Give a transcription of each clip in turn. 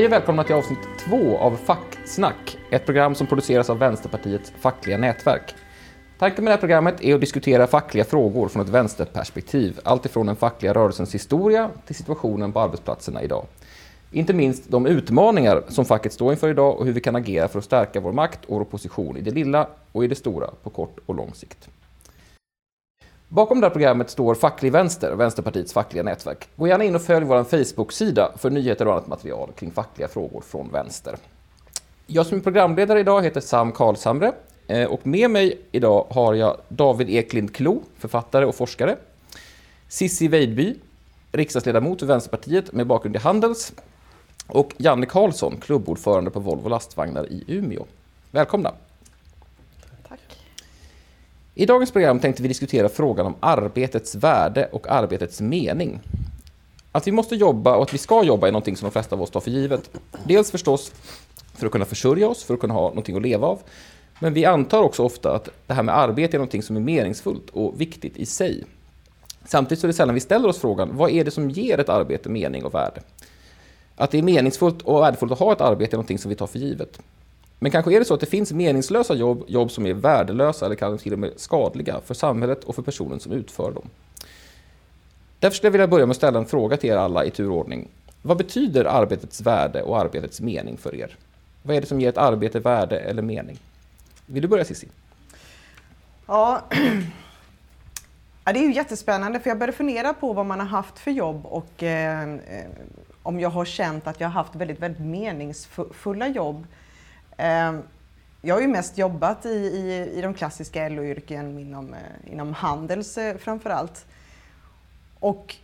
Hej och välkomna till avsnitt två av Facksnack, ett program som produceras av Vänsterpartiets fackliga nätverk. Tanken med det här programmet är att diskutera fackliga frågor från ett vänsterperspektiv, alltifrån den fackliga rörelsens historia till situationen på arbetsplatserna idag. Inte minst de utmaningar som facket står inför idag och hur vi kan agera för att stärka vår makt och vår position i det lilla och i det stora på kort och lång sikt. Bakom det här programmet står Facklig Vänster, Vänsterpartiets fackliga nätverk. Gå gärna in och följ vår Facebook-sida för nyheter och annat material kring fackliga frågor från vänster. Jag som är programledare idag heter Sam Karlshamre eh, och med mig idag har jag David Eklind Klo, författare och forskare. Sissi Weidby, riksdagsledamot för Vänsterpartiet med bakgrund i Handels. Och Janne Karlsson, klubbordförande på Volvo Lastvagnar i Umeå. Välkomna! I dagens program tänkte vi diskutera frågan om arbetets värde och arbetets mening. Att vi måste jobba och att vi ska jobba är någonting som de flesta av oss tar för givet. Dels förstås för att kunna försörja oss, för att kunna ha någonting att leva av. Men vi antar också ofta att det här med arbete är någonting som är meningsfullt och viktigt i sig. Samtidigt så är det sällan vi ställer oss frågan, vad är det som ger ett arbete mening och värde? Att det är meningsfullt och värdefullt att ha ett arbete är någonting som vi tar för givet. Men kanske är det så att det finns meningslösa jobb, jobb som är värdelösa eller kanske till och med skadliga för samhället och för personen som utför dem. Därför skulle jag vilja börja med att ställa en fråga till er alla i turordning. Vad betyder arbetets värde och arbetets mening för er? Vad är det som ger ett arbete värde eller mening? Vill du börja Cissi? Ja. ja, det är ju jättespännande för jag började fundera på vad man har haft för jobb och eh, eh om jag har känt att jag har haft väldigt, väldigt meningsfulla jobb Ehm, jag har ju mest jobbat i, i, i de klassiska LO-yrken inom, eh, inom Handels framför framförallt. Och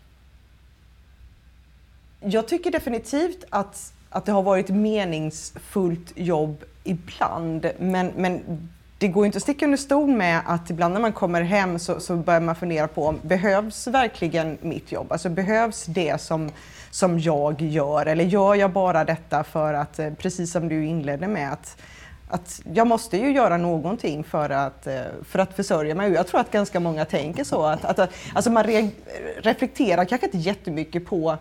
jag tycker definitivt att, att det har varit meningsfullt jobb ibland. Men, men det går inte att sticka under stol med att ibland när man kommer hem så, så börjar man fundera på om behövs verkligen mitt jobb? Alltså behövs det som, som jag gör? Eller gör jag bara detta för att, eh, precis som du inledde med, att, att jag måste ju göra någonting för att, eh, för att försörja mig. Jag tror att ganska många tänker så. Att, att, alltså man re, reflekterar kanske inte jättemycket på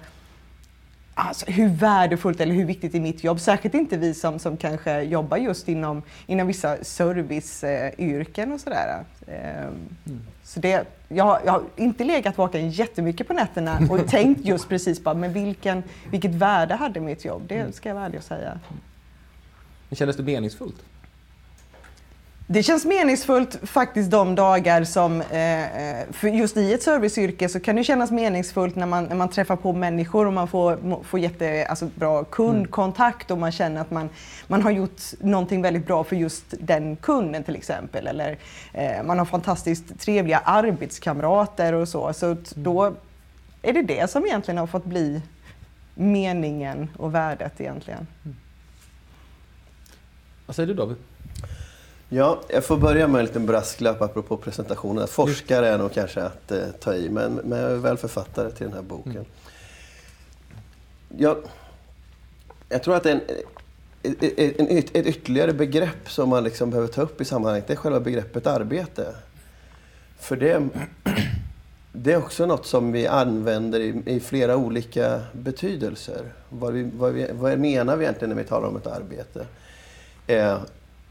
Alltså, hur värdefullt eller hur viktigt är mitt jobb? Särskilt inte vi som, som kanske jobbar just inom, inom vissa serviceyrken och sådär. Ehm, mm. Så det, jag, jag har inte legat vaken jättemycket på nätterna och tänkt just precis bara, men vilken, vilket värde hade mitt jobb? Det ska jag vara ärlig och säga. Men kändes det meningsfullt? Det känns meningsfullt faktiskt de dagar som, eh, eh, för just i ett serviceyrke så kan det kännas meningsfullt när man, när man träffar på människor och man får, får jättebra alltså, kundkontakt och man känner att man, man har gjort någonting väldigt bra för just den kunden till exempel. Eller eh, man har fantastiskt trevliga arbetskamrater och så. Så mm. då är det det som egentligen har fått bli meningen och värdet egentligen. Mm. Vad säger du David? Ja, jag får börja med en liten brasklapp apropå presentationen. Forskare är nog kanske att eh, ta i, men, men jag är väl författare till den här boken. Mm. Jag, jag tror att det är en, en, en, ett ytterligare begrepp som man liksom behöver ta upp i sammanhanget, det är själva begreppet arbete. För det, det är också något som vi använder i, i flera olika betydelser. Vad, vi, vad, vi, vad menar vi egentligen när vi talar om ett arbete? Eh,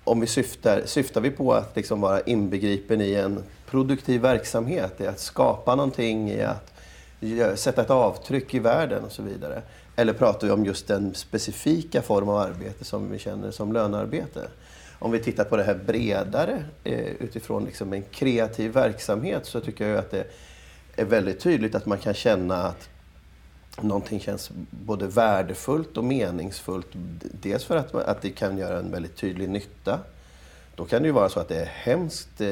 om vi syftar, syftar vi på att liksom vara inbegripen i en produktiv verksamhet, i att skapa någonting, i att sätta ett avtryck i världen och så vidare. Eller pratar vi om just den specifika form av arbete som vi känner som lönearbete? Om vi tittar på det här bredare eh, utifrån liksom en kreativ verksamhet så tycker jag att det är väldigt tydligt att man kan känna att någonting känns både värdefullt och meningsfullt. Dels för att, att det kan göra en väldigt tydlig nytta. Då kan det ju vara så att det är hemskt eh,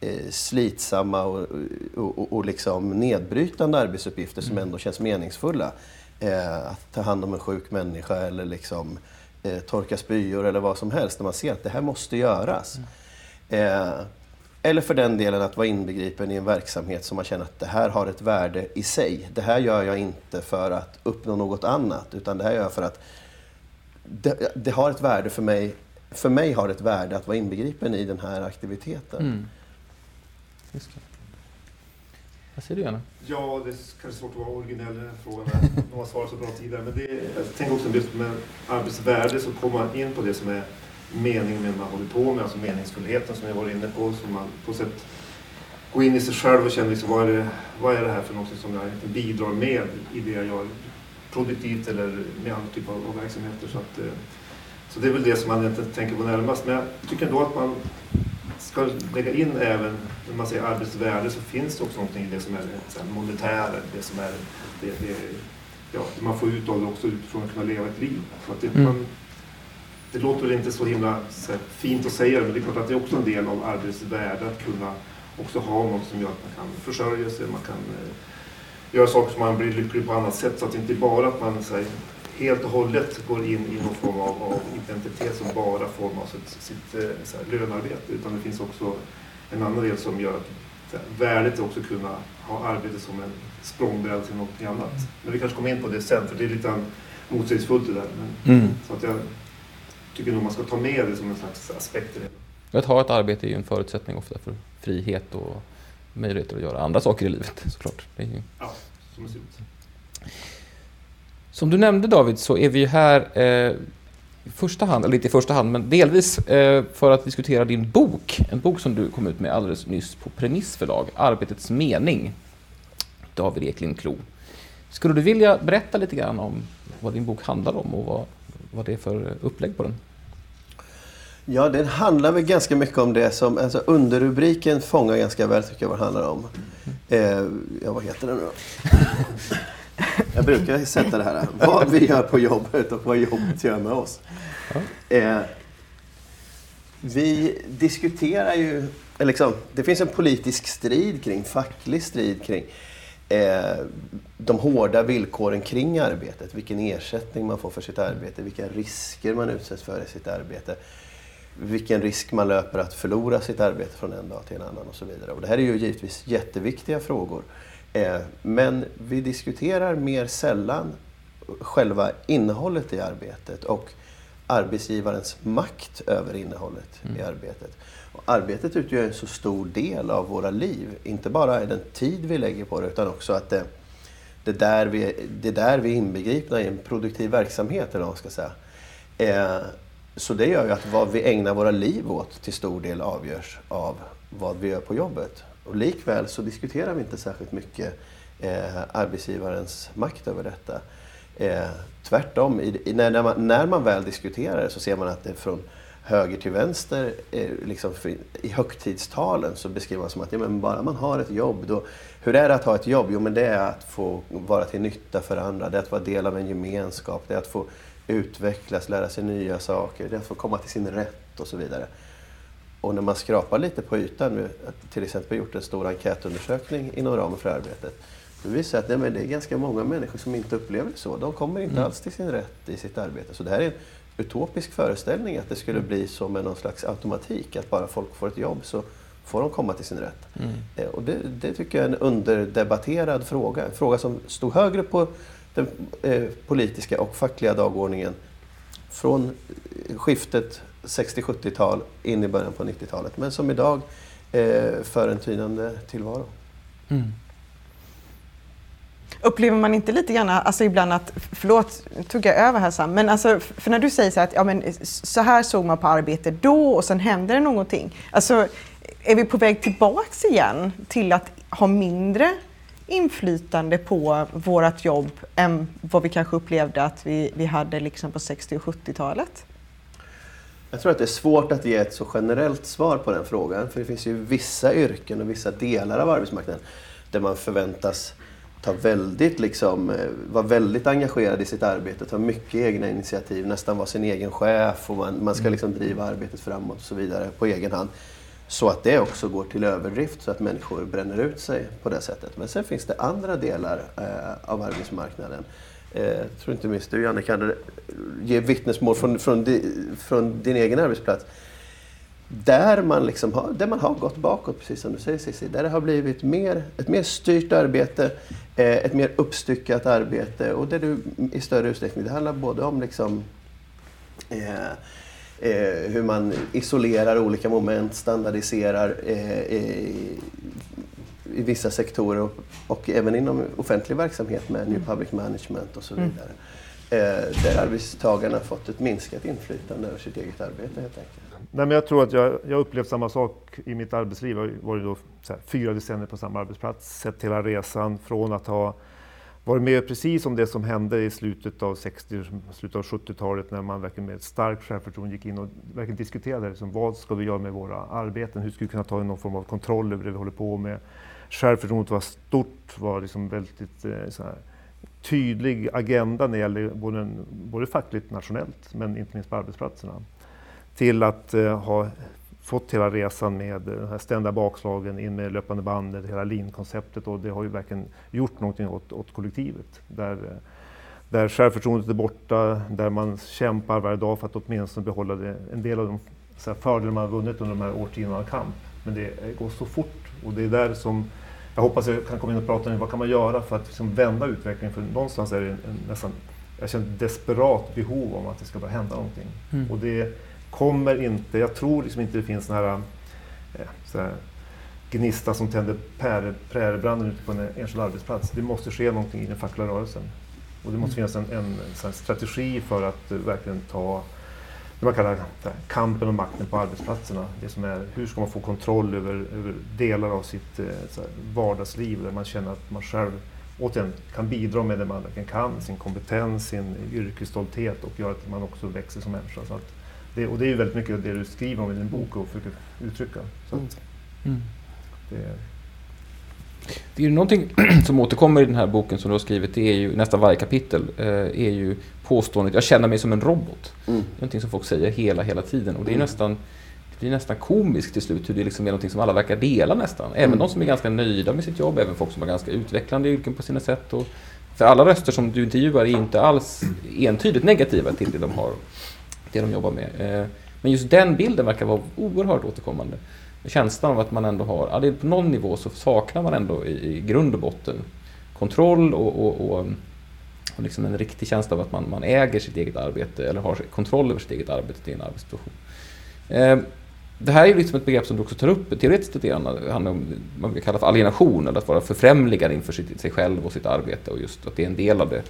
eh slitsamma och, och, och, liksom nedbrytande arbetsuppgifter som mm. ändå känns meningsfulla. Eh, att ta hand om en sjuk människa eller liksom, eh, torka spyor eller vad som helst. När man ser att det här måste göras. Mm. Eller för den delen att vara inbegripen i en verksamhet som man känner att det här har ett värde i sig. Det här gör jag inte för att uppnå något annat, utan det här gör jag för att det, det har ett värde för mig. För mig har det ett värde att vara inbegripen i den här aktiviteten. Mm. Vad säger du gärna? Ja, det är kanske svårt att vara originell i den här frågan. Har svarat så bra tidigare. Men det, jag tänker också just med arbetsvärde så kommer man in på det som är meningen med det man håller på med, alltså meningsfullheten som jag var inne på. Så man på sätt går in i sig själv och känner liksom, vad, är det, vad är det här för något som jag bidrar med i det jag gör produktivt eller med andra typer av, av verksamheter. Så, att, eh, så det är väl det som man inte tänker på närmast. Men jag tycker ändå att man ska lägga in även, när man säger arbetsvärde, så finns det också någonting i det som är det monetära, det som är det, det, ja, man får ut av det också utifrån att kunna leva ett liv. Så att det, mm. man, det låter väl inte så himla fint att säga det, men det är klart att det är också en del av arbetsvärde att kunna också ha något som gör att man kan försörja sig, man kan eh, göra saker som man blir lycklig på annat sätt. Så att det inte bara att man här, helt och hållet går in i någon form av, av identitet som bara formar sitt, sitt eh, här, lönearbete. Utan det finns också en annan del som gör att här, värdet är också kunna ha arbete som en språngbräda till någonting annat. Men vi kanske kommer in på det sen, för det är lite motsägelsefullt det där. Men, mm. Så att jag tycker nog man ska ta med det som en slags aspekt i det. Att ha ett arbete är ju en förutsättning ofta för frihet och möjligheter att göra andra saker i livet såklart. Det är ju... Ja, som ser ut. Som du nämnde David så är vi här eh, i första hand, eller inte i första hand, men delvis eh, för att diskutera din bok. En bok som du kom ut med alldeles nyss på Premiss förlag, Arbetets mening. David Eklind Klo. Skulle du vilja berätta lite grann om vad din bok handlar om och vad, vad det är för upplägg på den? Ja, den handlar väl ganska mycket om det som, alltså underrubriken fångar ganska väl tycker jag vad det handlar om. Eh, ja, vad heter den då? Jag brukar sätta det här, vad vi gör på jobbet och vad jobbet gör med oss. Eh, vi diskuterar ju, liksom, det finns en politisk strid kring, facklig strid kring eh, de hårda villkoren kring arbetet. Vilken ersättning man får för sitt arbete, vilka risker man utsätts för i sitt arbete. Vilken risk man löper att förlora sitt arbete från en dag till en annan och så vidare. Och det här är ju givetvis jätteviktiga frågor. Eh, men vi diskuterar mer sällan själva innehållet i arbetet och arbetsgivarens makt över innehållet mm. i arbetet. Arbetet utgör en så stor del av våra liv. Inte bara den tid vi lägger på det utan också att det, det, där, vi, det där vi är inbegripna i en produktiv verksamhet eller vad ska säga. Eh, så det gör ju att vad vi ägnar våra liv åt till stor del avgörs av vad vi gör på jobbet. Och likväl så diskuterar vi inte särskilt mycket eh, arbetsgivarens makt över detta. Eh, tvärtom, i, när, när, man, när man väl diskuterar det så ser man att det från höger till vänster, eh, liksom för, i högtidstalen så beskriver man som att ja, men bara man har ett jobb, då, hur är det att ha ett jobb? Jo men det är att få vara till nytta för andra, det är att vara del av en gemenskap, det är att få utvecklas, lära sig nya saker, det är att få komma till sin rätt och så vidare. Och när man skrapar lite på ytan, nu, till exempel gjort en stor enkätundersökning inom ramen för arbetet, då visar att nej, det är ganska många människor som inte upplever det så. De kommer inte mm. alls till sin rätt i sitt arbete. Så det här är en utopisk föreställning att det skulle mm. bli som med någon slags automatik, att bara folk får ett jobb så får de komma till sin rätt. Mm. Eh, och det, det, tycker jag är en underdebatterad fråga. En fråga som stod högre på den eh, politiska och fackliga dagordningen från skiftet 60-70-tal in i början på 90-talet. Men som idag eh, för en tynande tillvaro. Mm. Upplever man inte lite grann, alltså ibland att, förlåt, tog jag över här Sam, men alltså, för när du säger så här att ja, men, så här såg man på arbete då och sen hände det någonting. Alltså, är vi på väg tillbaks igen till att ha mindre inflytande på vårt jobb än vad vi kanske upplevde att vi, vi hade liksom på 60 och 70-talet? Jag tror att det är svårt att ge ett så generellt svar på den frågan. För det finns ju vissa yrken och vissa delar av arbetsmarknaden där man förväntas ta väldigt, liksom, eh, vara väldigt engagerad i sitt arbete, ta mycket egna initiativ, nästan vara sin egen chef och man, man ska mm. liksom driva arbetet framåt och så vidare på egen hand. Så att det också går till överdrift så att människor bränner ut sig på det sättet. Men sen finns det andra delar eh, av arbetsmarknaden jag eh, tror inte minst du Janne kan ge vittnesmål från, från, di, från din egen arbetsplats. Där man, liksom har, där man har gått bakåt, precis som du säger Cissi. Där det har blivit mer, ett mer styrt arbete, eh, ett mer uppstyckat arbete och där du i större utsträckning, det handlar både om liksom, eh, eh, hur man isolerar olika moment, standardiserar, eh, i vissa sektorer och, och även inom offentlig verksamhet med New Public Management och så Mm. vidare. Eh, där arbetstagarna fått ett minskat inflytande över sitt eget arbete helt enkelt. Nej, men jag tror att jag, jag har upplevt samma sak i mitt arbetsliv. Jag har varit då, så här, fyra decennier på samma arbetsplats, sett hela resan från att ha varit med precis om det som hände i slutet av 60 slutet av 70-talet när man verkligen med ett starkt självförtroende gick in och verkligen diskuterade liksom, vad ska vi göra med våra arbeten? Hur ska vi kunna ta någon form av kontroll över det vi håller på med? Självförtroendet var stort, var liksom väldigt eh, så här, tydlig agenda när det gäller både, både fackligt nationellt men inte minst på arbetsplatserna. Till att eh, ha fått hela resan med de här ständiga bakslagen, in med löpande bandet, hela lean-konceptet och det har ju verkligen gjort någonting åt, åt kollektivet. Där, eh, där självförtroendet är borta, där man kämpar varje dag för att åtminstone behålla det, en del av de så här, fördelar man har vunnit under de här årtiondena av kamp. Men det eh, går så fort och det är där som jag hoppas jag kan komma in och prata om vad kan man göra för att liksom vända utvecklingen. För någonstans är det en, en nästan, jag känner ett desperat behov om att det ska börja hända någonting. Mm. Och det kommer inte, jag tror liksom inte det finns sån här, eh, så här gnista som tänder präriebranden ute på en enskild arbetsplats. Det måste ske någonting i den fackliga rörelsen. Och det måste finnas en, en, här strategi för att eh, verkligen ta det man kallar här, kampen om makten på arbetsplatserna. Det som är, hur ska man få kontroll över, över delar av sitt så här, vardagsliv där man känner att man själv återigen kan bidra med det man verkligen kan, sin kompetens, sin yrkesstolthet och gör att man också växer som människa. Så att det, och det är ju väldigt mycket det du skriver om i din bok och försöker uttrycka. Så att Mm. det, Det är ju någonting som återkommer i den här boken som du har skrivit, det är ju nästan varje kapitel, eh, är ju påståendet jag känner mig som en robot. Mm. Det är någonting som folk säger hela, hela tiden och det är Mm. nästan det blir nästan komiskt till slut hur det liksom är någonting som alla verkar dela nästan. Även Mm. de som är ganska nöjda med sitt jobb, även folk som har ganska utvecklande yrken på sina sätt. Och för alla röster som du intervjuar är inte alls entydigt negativa till det de har, det de jobbar med. Eh, men just den bilden verkar vara oerhört återkommande. Känslan av att man ändå har, ja, det är på någon nivå så saknar man ändå i, i grund och botten kontroll och, och, och, och liksom en riktig känsla av att man, man äger sitt eget arbete eller har kontroll över sitt eget arbete i en arbetssituation. Eh, det här är ju liksom ett begrepp som du också tar upp teoretiskt lite grann. Det handlar om vad vi kallar för alienation, eller att vara förfrämligad inför sig själv och sitt arbete och just att det är en del av det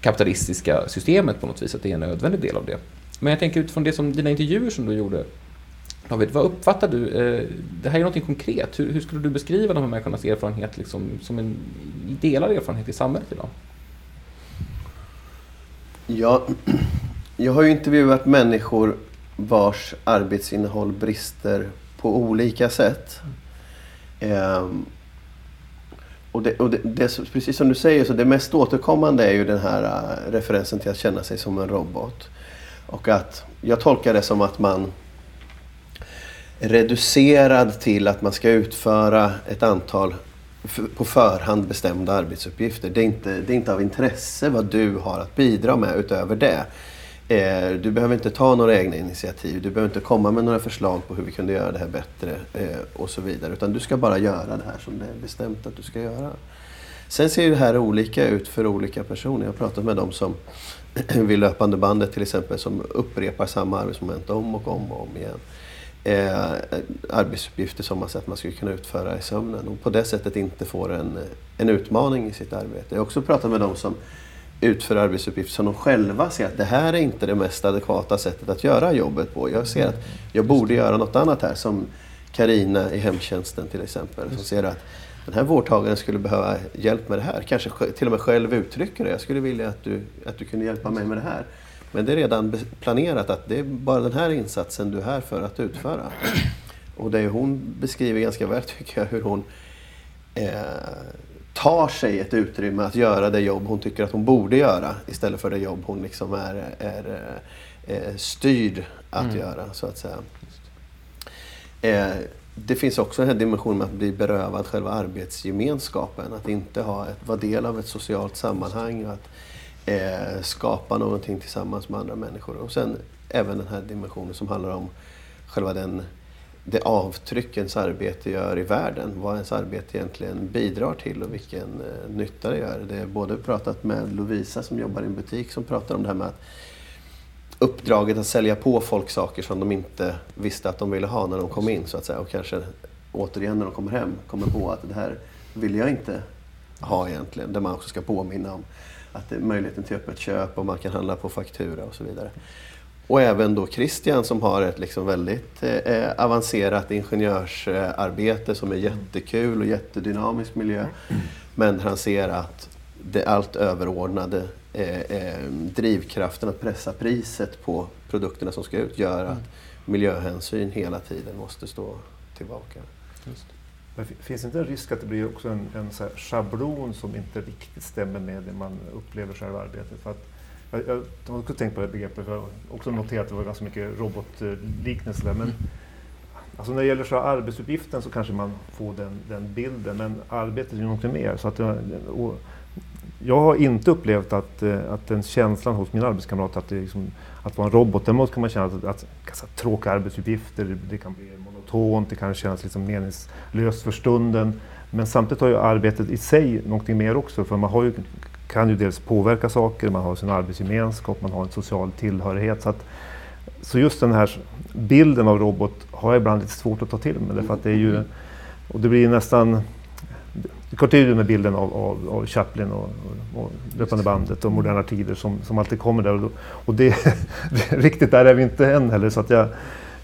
kapitalistiska systemet på något vis, att det är en nödvändig del av det. Men jag tänker utifrån det som dina intervjuer som du gjorde, David, vad uppfattar du? Eh, det här är någonting konkret. Hur, hur skulle du beskriva de här människornas erfarenhet liksom, som en delad erfarenhet i samhället idag? Ja, jag har ju intervjuat människor vars arbetsinnehåll brister på olika sätt. Ehm, och det, och det, det, precis som du säger, så det mest återkommande är ju den här äh, referensen till att känna sig som en robot. Och att jag tolkar det som att man är reducerad till att man ska utföra ett antal på förhand bestämda arbetsuppgifter. Det är, inte, det är inte av intresse vad du har att bidra med utöver det. Eh, du behöver inte ta några egna initiativ. Du behöver inte komma med några förslag på hur vi kunde göra det här bättre eh, och så vidare. Utan du ska bara göra det här som det är bestämt att du ska göra. Sen ser ju det här olika ut för olika personer. Jag har pratat med dem som vid löpande bandet till exempel som upprepar samma arbetsmoment om och om och om igen. Eh, arbetsuppgifter som man sett man skulle kunna utföra i sömnen och på det sättet inte får en, en utmaning i sitt arbete. Jag har också pratat med de som utför arbetsuppgifter som de själva ser att det här är inte det mest adekvata sättet att göra jobbet på. Jag ser att jag borde göra något annat här som Karina i hemtjänsten till exempel som ser att den här vårdtagaren skulle behöva hjälp med det här. Kanske till och med själv uttrycker det. Jag skulle vilja att du, att du kunde hjälpa mig med det här. Men det är redan planerat att det är bara den här insatsen du är här för att utföra. Och det hon beskriver ganska väl tycker jag hur hon eh, tar sig ett utrymme att göra det jobb hon tycker att hon borde göra istället för det jobb hon liksom är, är eh, eh, styrd att Mm. göra så att säga. Eh, det finns också den här dimensionen med att bli berövad själva arbetsgemenskapen. Att inte ha ett, vara del av ett socialt sammanhang och att eh, skapa någonting tillsammans med andra människor. Och sen även den här dimensionen som handlar om själva den, det avtryck ens arbete gör i världen. Vad ens arbete egentligen bidrar till och vilken eh, nytta det gör. Det är både pratat med Lovisa som jobbar i en butik som pratar om det här med att uppdraget att sälja på folk saker som de inte visste att de ville ha när de kom in så att säga. Och kanske återigen när de kommer hem kommer på att det här vill jag inte ha egentligen. Där man också ska påminna om att det är möjligheten till öppet köp och man kan handla på faktura och så vidare. Och även då Christian som har ett liksom väldigt eh, avancerat ingenjörsarbete som är jättekul och jättedynamisk miljö. Men han ser att det allt överordnade Eh, eh, drivkraften att pressa priset på produkterna som ska ut gör att miljöhänsyn hela tiden måste stå tillbaka. Men finns det inte en risk att det blir också en, en så schablon som inte riktigt stämmer med det man upplever själva arbetet? För att, jag, jag har också tänkt på det begreppet, för jag har också noterat att det var ganska mycket robotliknelse där. Men, alltså när det gäller så arbetsuppgiften så kanske man får den, den bilden, men arbetet är ju något mer. Så att, jag har inte upplevt att, eh, att den känslan hos mina arbetskamrater, att, det liksom, att vara en robot, däremot kan man känna att, att, att tråkiga arbetsuppgifter, det, det kan bli monotont, det kan kännas liksom meningslöst för stunden. Men samtidigt har ju arbetet i sig någonting mer också, för man har ju, kan ju dels påverka saker, man har sin arbetsgemenskap, man har en social tillhörighet. Så, att, så just den här bilden av robot har jag ibland lite svårt att ta till mig, därför att det är ju, och det blir nästan ju med bilden av, av, av Chaplin och, och, Löpande bandet och Moderna Tider som, som alltid kommer där. Och, och det, riktigt där är vi inte än heller. Så att jag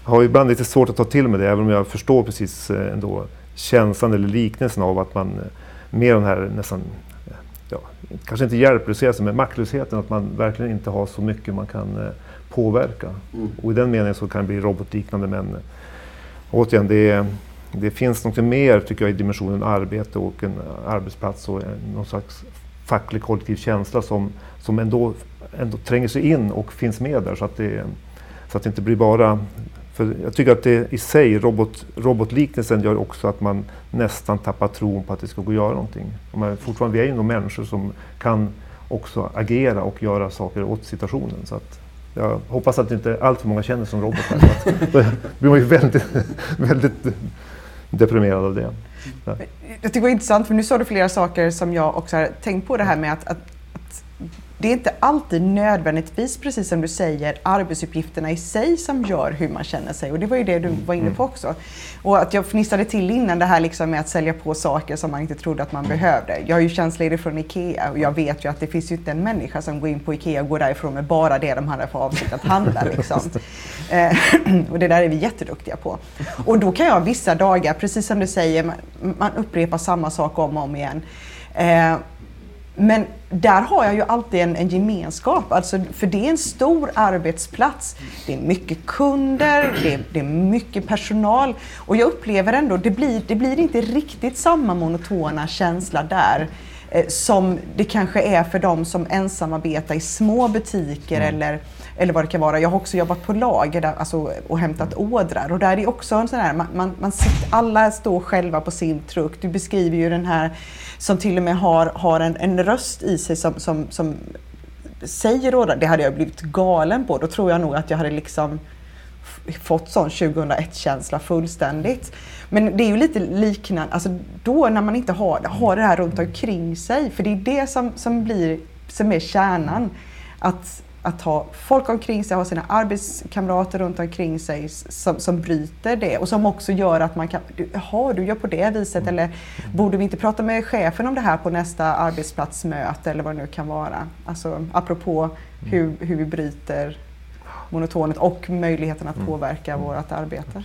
har ibland lite svårt att ta till mig det, även om jag förstår precis eh, ändå känslan eller liknelsen av att man eh, med den här nästan, ja, kanske inte hjälplösheten, men maktlösheten, att man verkligen inte har så mycket man kan eh, påverka. Mm. Och i den meningen så kan det bli robotliknande, men återigen, det är det finns något mer tycker jag i dimensionen arbete och en eh, arbetsplats och någon slags facklig kollektiv känsla som, som ändå, ändå tränger sig in och finns med där så att det, så att det inte blir bara... För jag tycker att det i sig, robot, robotliknelsen gör också att man nästan tappar tron på att det ska gå att göra någonting. Man, fortfarande, vi är ju nog människor som kan också agera och göra saker åt situationen. Så att jag hoppas att inte allt för många känner som robotar. Då blir man ju väldigt, väldigt deprimerad av det. Jag tycker det var intressant, för nu sa du flera saker som jag också har tänkt på det här med att, att det är inte alltid nödvändigtvis, precis som du säger, arbetsuppgifterna i sig som gör hur man känner sig. Och det var ju det du var inne på också. Och att jag fnissade till innan det här liksom med att sälja på saker som man inte trodde att man behövde. Jag är ju tjänstledig från IKEA och jag vet ju att det finns ju inte en människa som går in på IKEA och går därifrån med bara det de hade för avsikt att handla. Liksom. Eh, och det där är vi jätteduktiga på. Och då kan jag vissa dagar, precis som du säger, man, man upprepar samma sak om och om igen. Men där har jag ju alltid en, en, gemenskap, alltså, för det är en stor arbetsplats. Det är mycket kunder, det är, det är mycket personal och jag upplever ändå, det blir, det blir inte riktigt samma monotona känsla där eh, som det kanske är för de som ensamarbetar i små butiker mm. eller eller vad det kan vara. Jag har också jobbat på lager där, alltså, och hämtat ordrar och där är det också en sån här, man, man, man sitter, alla står själva på sin truck. Du beskriver ju den här som till och med har, har en, en röst i sig som, som, som säger ordrar. Det hade jag blivit galen på. Då tror jag nog att jag hade liksom fått sån 2001-känsla fullständigt. Men det är ju lite liknande, alltså då när man inte har, har det här runt omkring sig, för det är det som, som blir, som är kärnan. Att att ha folk omkring sig, ha sina arbetskamrater runt omkring sig som, som bryter det och som också gör att man kan, jaha du gör på det viset mm. eller borde vi inte prata med chefen om det här på nästa arbetsplatsmöte eller vad det nu kan vara. Alltså apropå mm. hur, hur vi bryter monotonet och möjligheten att mm. påverka mm. vårt arbete.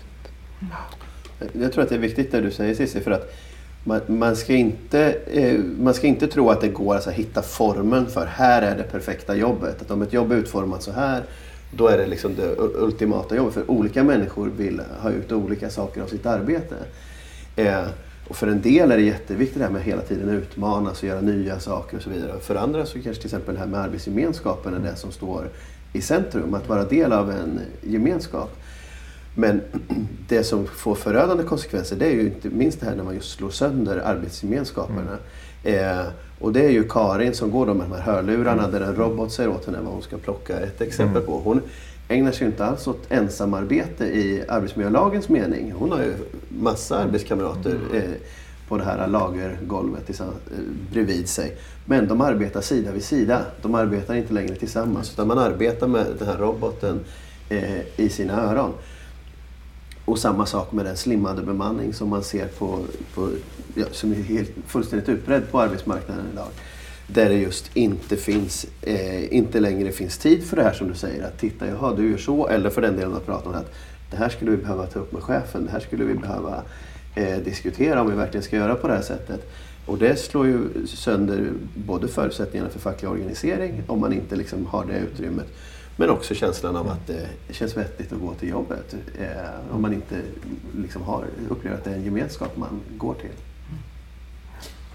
Jag tror att det är viktigt det du säger Cissi för att man, man, ska inte, eh, man ska inte tro att det går att hitta formen för här är det perfekta jobbet. Att om ett jobb är utformat så här, då är det liksom det ultimata jobbet. För olika människor vill ha ut olika saker av sitt arbete. Eh, och för en del är det jätteviktigt det här med att hela tiden utmanas och göra nya saker och så vidare. För andra så kanske till exempel det här med arbetsgemenskapen är det som står i centrum. Att vara del av en gemenskap. Men det som får förödande konsekvenser det är ju inte minst det här när man just slår sönder arbetsgemenskaperna. Mm. Eh, och det är ju Karin som går med de här hörlurarna mm. där en robot säger åt henne vad hon ska plocka. Ett exempel mm. på. Hon ägnar sig inte alls åt ensamarbete i arbetsmiljölagens mening. Hon har ju massa arbetskamrater mm. eh, på det här lagergolvet eh, bredvid sig. Men de arbetar sida vid sida. De arbetar inte längre tillsammans utan man arbetar med den här roboten eh, i sina öron. Och samma sak med den slimmade bemanning som man ser på, på ja, som är helt, fullständigt utbredd på arbetsmarknaden idag. Där det just inte finns, eh, inte längre finns tid för det här som du säger. Att titta, jaha du gör så. Eller för den delen att prata om att det här skulle vi behöva ta upp med chefen. Det här skulle vi behöva eh, diskutera om vi verkligen ska göra på det här sättet. Och det slår ju sönder både förutsättningarna för facklig organisering om man inte liksom har det utrymmet. Men också känslan av att det känns vettigt att gå till jobbet. Eh, om man inte liksom har, upplever att det är en gemenskap man går till.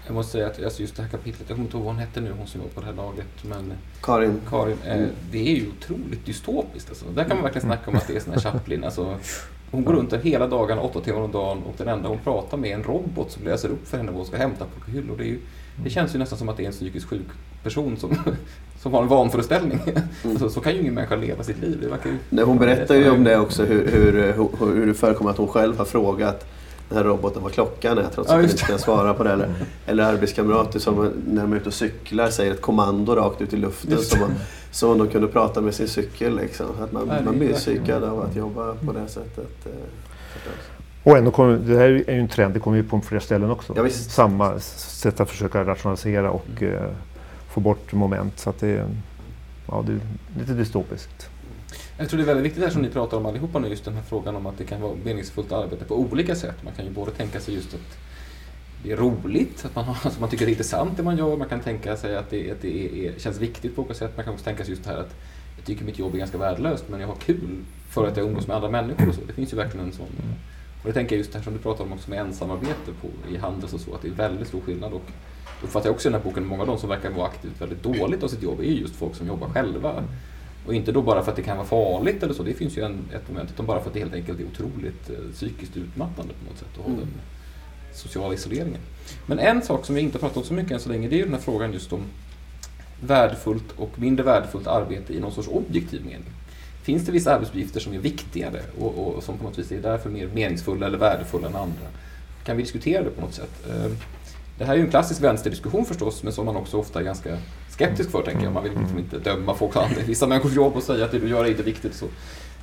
Jag måste säga att alltså just det här kapitlet, jag kommer inte ihåg vad hon hette nu, hon som var på det här laget. Men Karin? Karin, eh, det är ju otroligt dystopiskt. Alltså. Där kan man verkligen snacka om att det är sån här Chaplin. Alltså, hon går runt där hela dagen, åtta timmar om dagen och den enda hon pratar med är en robot som läser upp för henne vad hon ska hämta på hyllor. Det, ju, det känns ju nästan som att det är en psykiskt sjuk person som, som har en vanföreställning. Mm. Alltså, så kan ju ingen människa leva sitt liv. Det verkar ju, Nej, hon berättar ju om det också, hur, hur, hur, hur det förekommer att hon själv har frågat den här roboten vad klockan är trots att ja, den inte kan svara på det. Eller, eller arbetskamrater som när de är ute och cyklar säger ett kommando rakt ut i luften som, man, som de kunde prata med sin cykel. Liksom. Att man, man blir psykad av att jobba på det sättet. Eh, och ändå kommer, det här är ju en trend, det kommer ju på flera ställen också. Ja, Samma sätt att försöka rationalisera och mm. Få bort moment. Så att det, ja, det är lite dystopiskt. Jag tror det är väldigt viktigt det som ni pratar om allihopa nu, just den här frågan om att det kan vara meningsfullt arbete på olika sätt. Man kan ju både tänka sig just att det är roligt, att man, har, alltså man tycker det är intressant det man gör. Man kan tänka sig att det, att det är, känns viktigt på olika sätt. Man kan också tänka sig just det här att jag tycker mitt jobb är ganska värdelöst men jag har kul för att jag umgås med andra människor och så. Det finns ju verkligen en sån. Och det tänker jag just det här som du pratar om också med ensamarbete på, i Handels och så, att det är väldigt stor skillnad. Och uppfattar jag också i den här boken, många av de som verkar vara aktivt väldigt dåligt av sitt jobb är just folk som jobbar själva. Och inte då bara för att det kan vara farligt eller så, det finns ju en, ett moment, utan bara för att det helt enkelt är otroligt eh, psykiskt utmattande på något sätt att ha mm. den sociala isoleringen. Men en sak som vi inte har pratat om så mycket än så länge, det är ju den här frågan just om värdefullt och mindre värdefullt arbete i någon sorts objektiv mening. Finns det vissa arbetsuppgifter som är viktigare och, och, som på något vis är därför mer meningsfulla eller värdefulla än andra? Kan vi diskutera det på något sätt? Eh, det här är ju en klassisk vänsterdiskussion förstås, men som man också ofta är ganska skeptisk för, tänker jag. Man vill liksom inte döma folk vissa människors jobb och säga att det du gör är inte viktigt. Så.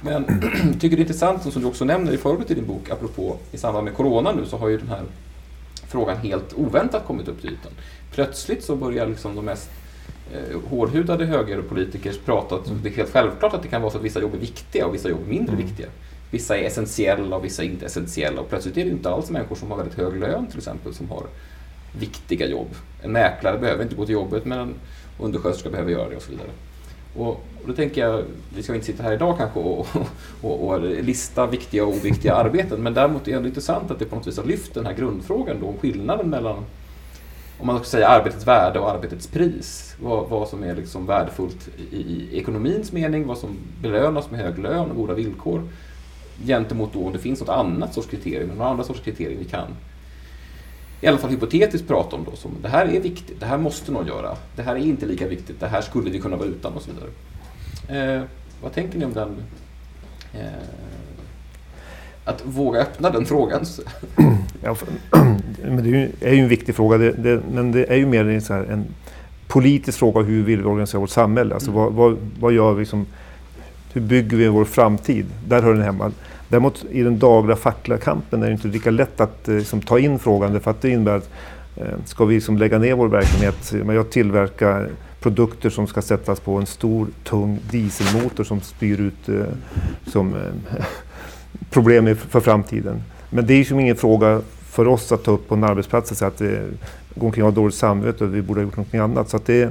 Men tycker det är intressant, som du också nämner i förordet i din bok, apropå i samband med Corona nu, så har ju den här frågan helt oväntat kommit upp till ytan. Plötsligt så börjar liksom de mest eh, hårdhudade högerpolitiker prata att det är helt självklart att det kan vara så att vissa jobb är viktiga och vissa jobb är mindre mm. viktiga. Vissa är essentiella och vissa är inte essentiella. Och plötsligt är det inte alls människor som har väldigt hög lön till exempel som har viktiga jobb. En mäklare behöver inte gå till jobbet men en undersköterska behöver göra det och så vidare. Och, och då tänker jag, vi ska inte sitta här idag kanske och, och, och, lista viktiga och oviktiga arbeten, men däremot är det ändå intressant att det på något vis har lyft den här grundfrågan då, om skillnaden mellan om man ska säga arbetets värde och arbetets pris. Vad, vad som är liksom värdefullt i, i, ekonomins mening, vad som belönas med hög lön och goda villkor gentemot då om det finns något annat sorts kriterium, några andra sorts kriterier vi kan i alla fall hypotetiskt prata om då som det här är viktigt, det här måste någon göra, det här är inte lika viktigt, det här skulle vi kunna vara utan och så vidare. Eh, vad tänker ni om den? Eh, att våga öppna den frågan. ja, men det är ju, är ju en viktig fråga, det, det, men det är ju mer en, så här, en politisk fråga hur vill vi organisera vårt samhälle? Alltså, mm. vad, vad, vad, gör vi som, hur bygger vi vår framtid? Där hör den hemma. Däremot i den dagliga fackliga kampen är det inte lika lätt att eh, liksom, ta in frågan. För att det innebär att eh, ska vi liksom, lägga ner vår verksamhet, jag tillverkar produkter som ska sättas på en stor tung dieselmotor som spyr ut eh, som eh, problem för framtiden. Men det är ju ingen fråga för oss att ta upp på en arbetsplats och säga att eh, gå går omkring och har dåligt samvete och vi borde ha gjort något annat. Så det,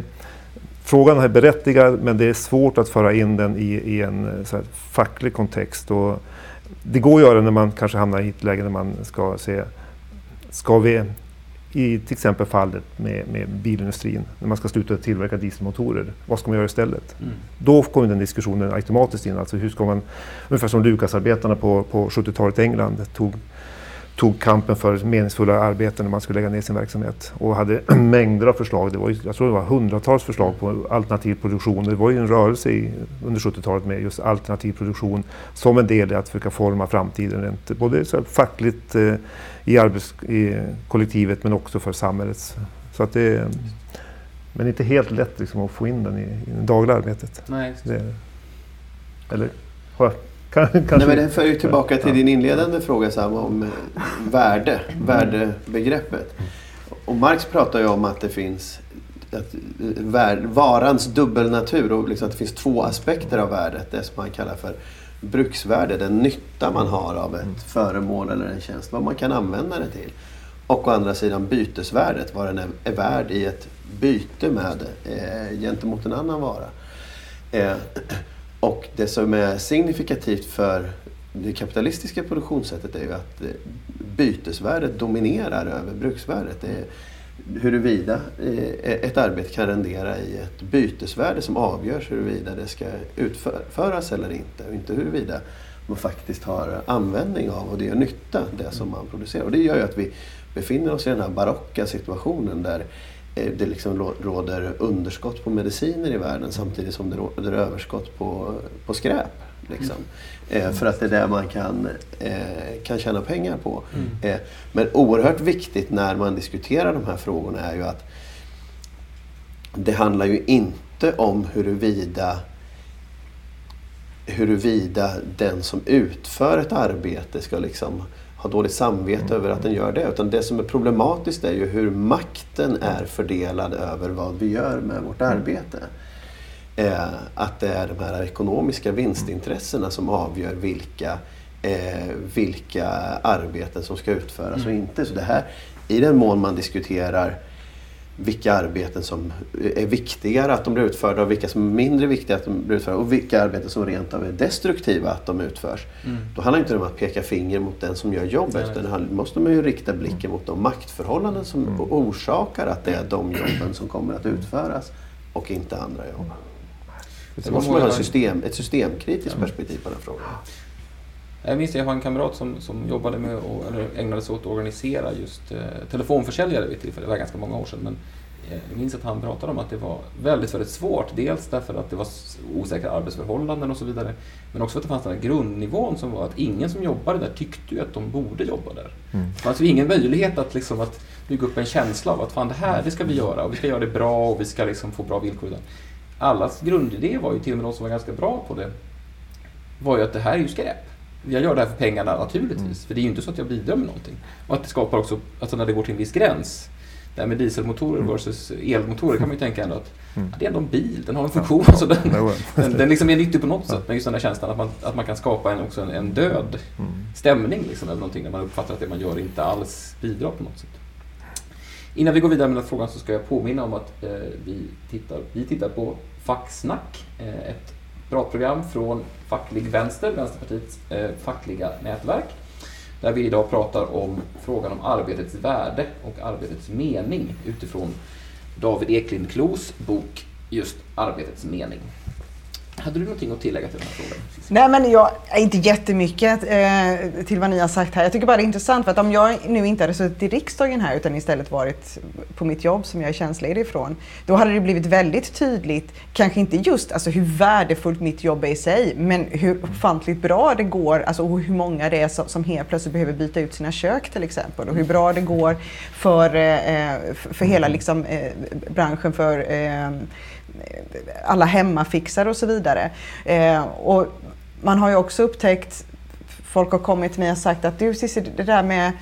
frågan är berättigad men det är svårt att föra in den i, i en så här, facklig kontext. Och det går att göra när man kanske hamnar i ett läge när man ska se, ska vi i till exempel fallet med, med bilindustrin, när man ska sluta tillverka dieselmotorer, vad ska man göra istället? Mm. Då kommer den diskussionen automatiskt in. Alltså hur ska man, ungefär som Lucasarbetarna på, på 70-talet i England tog tog kampen för meningsfulla arbeten när man skulle lägga ner sin verksamhet och hade mängder av förslag. Det var, jag tror det var hundratals förslag på alternativ produktion. Det var ju en rörelse i, under 70-talet med just alternativ produktion som en del i att försöka forma framtiden. Rent, både så fackligt eh, i, arbets, i kollektivet men också för samhället. Så att det, men inte helt lätt liksom, att få in den i, i det dagliga arbetet. Nej, det, eller, har jag kanske, Nej, men det för ju tillbaka till din inledande fråga Sam, om eh, värde, värdebegreppet. Och Marx pratar ju om att det finns att, eh, varans dubbelnatur och liksom att det finns två aspekter av värdet. Det som man kallar för bruksvärde, den nytta man har av ett föremål eller en tjänst, vad man kan använda det till. Och å andra sidan bytesvärdet, vad den är, är värd i ett byte med eh, gentemot en annan vara. Eh, och det som är signifikativt för det kapitalistiska produktionssättet är ju att eh, bytesvärdet dominerar över bruksvärdet. Det är huruvida eh, e-, ett arbete kan rendera i ett bytesvärde som avgörs huruvida det ska utföras eller inte. Och inte huruvida man faktiskt har användning av och det gör nytta, det som man producerar. Och det gör ju att vi befinner oss i den här barocka situationen där det liksom råder underskott på mediciner i världen samtidigt som det råder överskott på, på skräp. Liksom. Eh, för att det är det man kan, eh, kan tjäna pengar på. Eh, men oerhört viktigt när man diskuterar de här frågorna är ju att det handlar ju inte om huruvida huruvida den som utför ett arbete ska liksom ha dåligt samvete över att den gör det. Utan det som är problematiskt är ju hur makten är fördelad över vad vi gör med vårt arbete. Eh, att det är de här ekonomiska vinstintressena som avgör vilka, eh, vilka arbeten som ska utföras och inte. Så det här, I den mån man diskuterar vilka arbeten som är viktigare att de blir utförda och vilka som är mindre viktiga att de blir utförda och vilka arbeten som rent av är destruktiva att de utförs. Då handlar det inte om att peka finger mot den som gör jobbet utan handlar- måste man ju rikta blicken mot de maktförhållanden som orsakar att det är de jobben som kommer att utföras och inte andra jobb. Det måste man ha ett, system, ett systemkritiskt perspektiv på den frågan. Jag minns att jag har en kamrat som, som jobbade med och, ägnade sig åt att organisera just eh, telefonförsäljare vid ett tillfälle. Det var ganska många år sedan. Men eh, jag minns att han pratade om att det var väldigt, väldigt svårt. Dels därför att det var osäkra arbetsförhållanden och så vidare. Men också för att det fanns den här grundnivån som var att ingen som jobbade där tyckte ju att de borde jobba där. Det fanns ju ingen möjlighet att, liksom, att bygga upp en känsla av att fan det här det ska vi göra och vi ska göra det bra och vi ska liksom få bra villkor. Allas grundidé var ju, till och med de som var ganska bra på det, var ju att det här är ju skräp. Jag gör det här för pengarna naturligtvis, för det är ju inte så att jag bidrar med någonting. Och att det skapar också, alltså när det går till en viss gräns, det här med dieselmotorer versus elmotorer kan man ju tänka ändå att ja, det är ändå en bil, den har en funktion. Alltså den, Jo, den, den liksom är nyttig på något sätt, men just den här känslan att man, att man kan skapa en, också en, en död stämning liksom, eller någonting, när man uppfattar att det man gör inte alls bidrar på något sätt. Innan vi går vidare med den här frågan så ska jag påminna om att eh, vi, tittar, vi tittar på Facksnack, eh, ett pratprogram från Facklig Vänster, Vänsterpartiets eh, fackliga nätverk. Där vi idag pratar om frågan om arbetets värde och arbetets mening utifrån David Eklind Klos bok just Arbetets mening. Hade du någonting att tillägga till den här frågan? Nej men jag, inte jättemycket eh, till vad ni har sagt här. Jag tycker bara det är intressant för att om jag nu inte hade suttit i riksdagen här utan istället varit på mitt jobb som jag är tjänstledig ifrån. Då hade det blivit väldigt tydligt, kanske inte just alltså, hur värdefullt mitt jobb är i sig, men hur ofantligt bra det går, alltså och hur många det är som, som helt plötsligt behöver byta ut sina kök till exempel. Och hur bra det går för, eh, för för hela liksom, eh, branschen för eh, alla hemmafixare och så vidare. Eh, och man har ju också upptäckt, folk har kommit till mig och sagt att du Cissi, det där med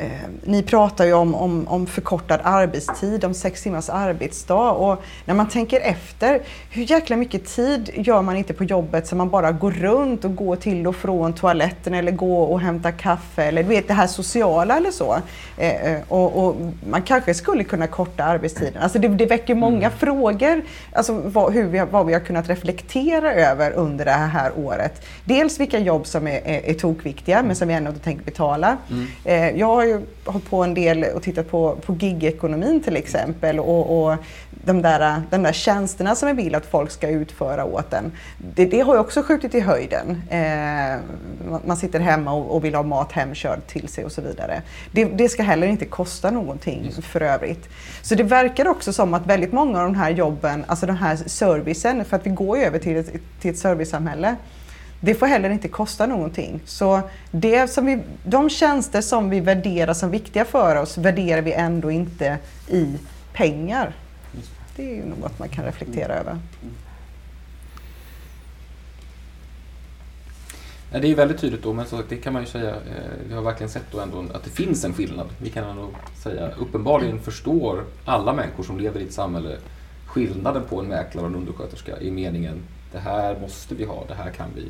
Eh, ni pratar ju om, om, om förkortad arbetstid, om sex timmars arbetsdag och när man tänker efter, hur jäkla mycket tid gör man inte på jobbet så man bara går runt och går till och från toaletten eller går och hämtar kaffe eller du vet det här sociala eller så. Eh, eh, och, och man kanske skulle kunna korta arbetstiden. Alltså det, det väcker många frågor, alltså vad, hur vi, har- vad vi har kunnat reflektera över under det här året. Dels vilka jobb som är, är, är tokviktiga men som vi ändå inte tänker betala. Eh, jag ju hållit på en del och tittat på, på gigekonomin till exempel och, och de, där, de där tjänsterna som vi vill att folk ska utföra åt en. Det, det har ju också skjutit i höjden. Eh, man- sitter hemma och, och vill ha mat hemkörd till sig och så vidare. Det, det ska heller inte kosta någonting för övrigt. Så det verkar också som att väldigt många av de här jobben, alltså den här servicen, för att vi går ju över till ett, till ett servicesamhälle, det får heller inte kosta någonting. Så det som vi, de tjänster som vi värderar som viktiga för oss värderar vi ändå inte i pengar. Det är ju något man kan reflektera över. Det är väldigt tydligt då, men så det kan man ju säga, eh, vi har verkligen sett då ändå att det finns en skillnad. Vi kan ändå säga, uppenbarligen förstår alla människor som lever i ett samhälle skillnaden på en mäklare och en undersköterska i meningen det här måste vi ha, det här kan vi.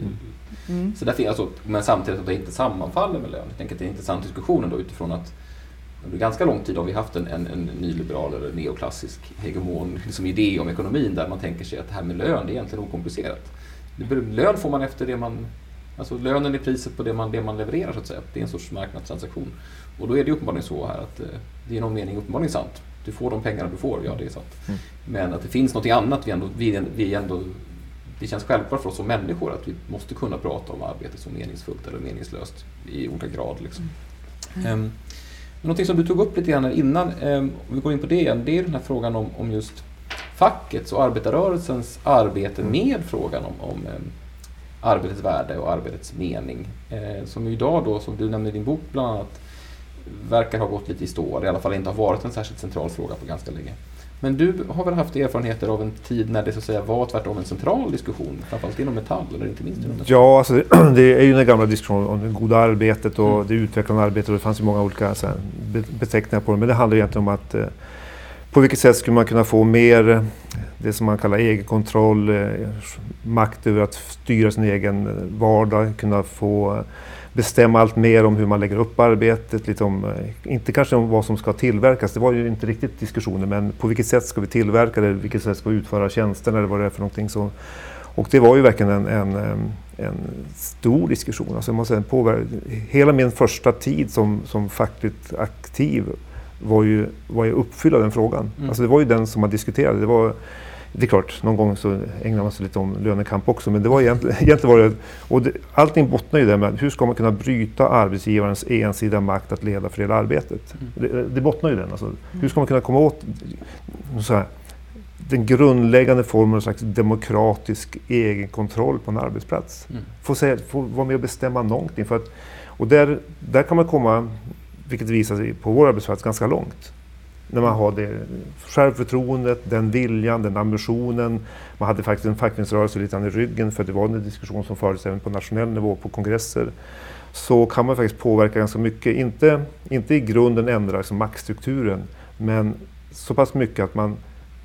Mm. Så därför, alltså, men samtidigt att det inte sammanfaller med lön. Jag tänker att det är en intressant diskussion ändå utifrån att under ganska lång tid har vi haft en, en, en nyliberal eller neoklassisk hegemon liksom idé om ekonomin där man tänker sig att det här med lön det är egentligen okomplicerat. Lön får man efter det man Alltså lönen är priset på det man, det man levererar så att säga. Det är en sorts marknadstransaktion. Och då är det uppenbarligen så här att eh, det är i någon mening uppenbarligen sant. Du får de pengarna du får, ja det är sant. Mm. Men att det finns något annat vi ändå, vi, vi ändå det känns självklart för oss som människor att vi måste kunna prata om arbete som meningsfullt eller meningslöst i olika grad. Liksom. Mm. Um, någonting som du tog upp lite grann innan, um, om vi går in på det igen, det är den här frågan om, om just fackets och arbetarrörelsens arbete mm. med frågan om, om um, arbetets värde och arbetets mening. Eh, som idag då, som du nämnde i din bok bland annat, verkar ha gått lite i stå, i alla fall inte har varit en särskilt central fråga på ganska länge. Men du har väl haft erfarenheter av en tid när det så att säga var tvärtom en central diskussion, framförallt inom Metall, eller inte minst inom Metall? Ja, alltså, det är ju den gamla diskussionen om det goda arbetet och mm. det utvecklande arbetet och det fanns ju många olika här, beteckningar på det. Men det handlar egentligen om att eh, på vilket sätt skulle man kunna få mer eh, det som man kallar egenkontroll, eh, makt över att styra sin egen vardag, kunna få bestämma allt mer om hur man lägger upp arbetet. Lite om, eh, inte kanske om vad som ska tillverkas, det var ju inte riktigt diskussioner, men på vilket sätt ska vi tillverka det, vilket sätt ska vi utföra tjänsten eller vad det är för någonting. Så, och det var ju verkligen en, en, en stor diskussion. Alltså man säga, påverka, hela min första tid som, som fackligt aktiv var ju, var ju uppfylld av den frågan. Mm. Alltså det var ju den som man diskuterade. Det var, det är klart, någon gång så ägnar man sig lite om lönekamp också, men det var egentligen, egentligen var det, och det, allting bottnar ju där med hur ska man kunna bryta arbetsgivarens ensidiga makt att leda för hela arbetet. Mm. Det, det bottnar ju den. Alltså, hur ska man kunna komma åt så här, den grundläggande formen av slags demokratisk egenkontroll på en arbetsplats? Mm. Få, säga, få vara med och bestämma någonting. För att, och där, där kan man komma, vilket visar sig på vår arbetsplats, ganska långt när man har det självförtroendet, den viljan, den ambitionen. Man hade faktiskt en fackföreningsrörelse lite i ryggen för det var en diskussion som fördes även på nationell nivå på kongresser. Så kan man faktiskt påverka ganska mycket. Inte, inte i grunden ändra liksom maktstrukturen men så pass mycket att man,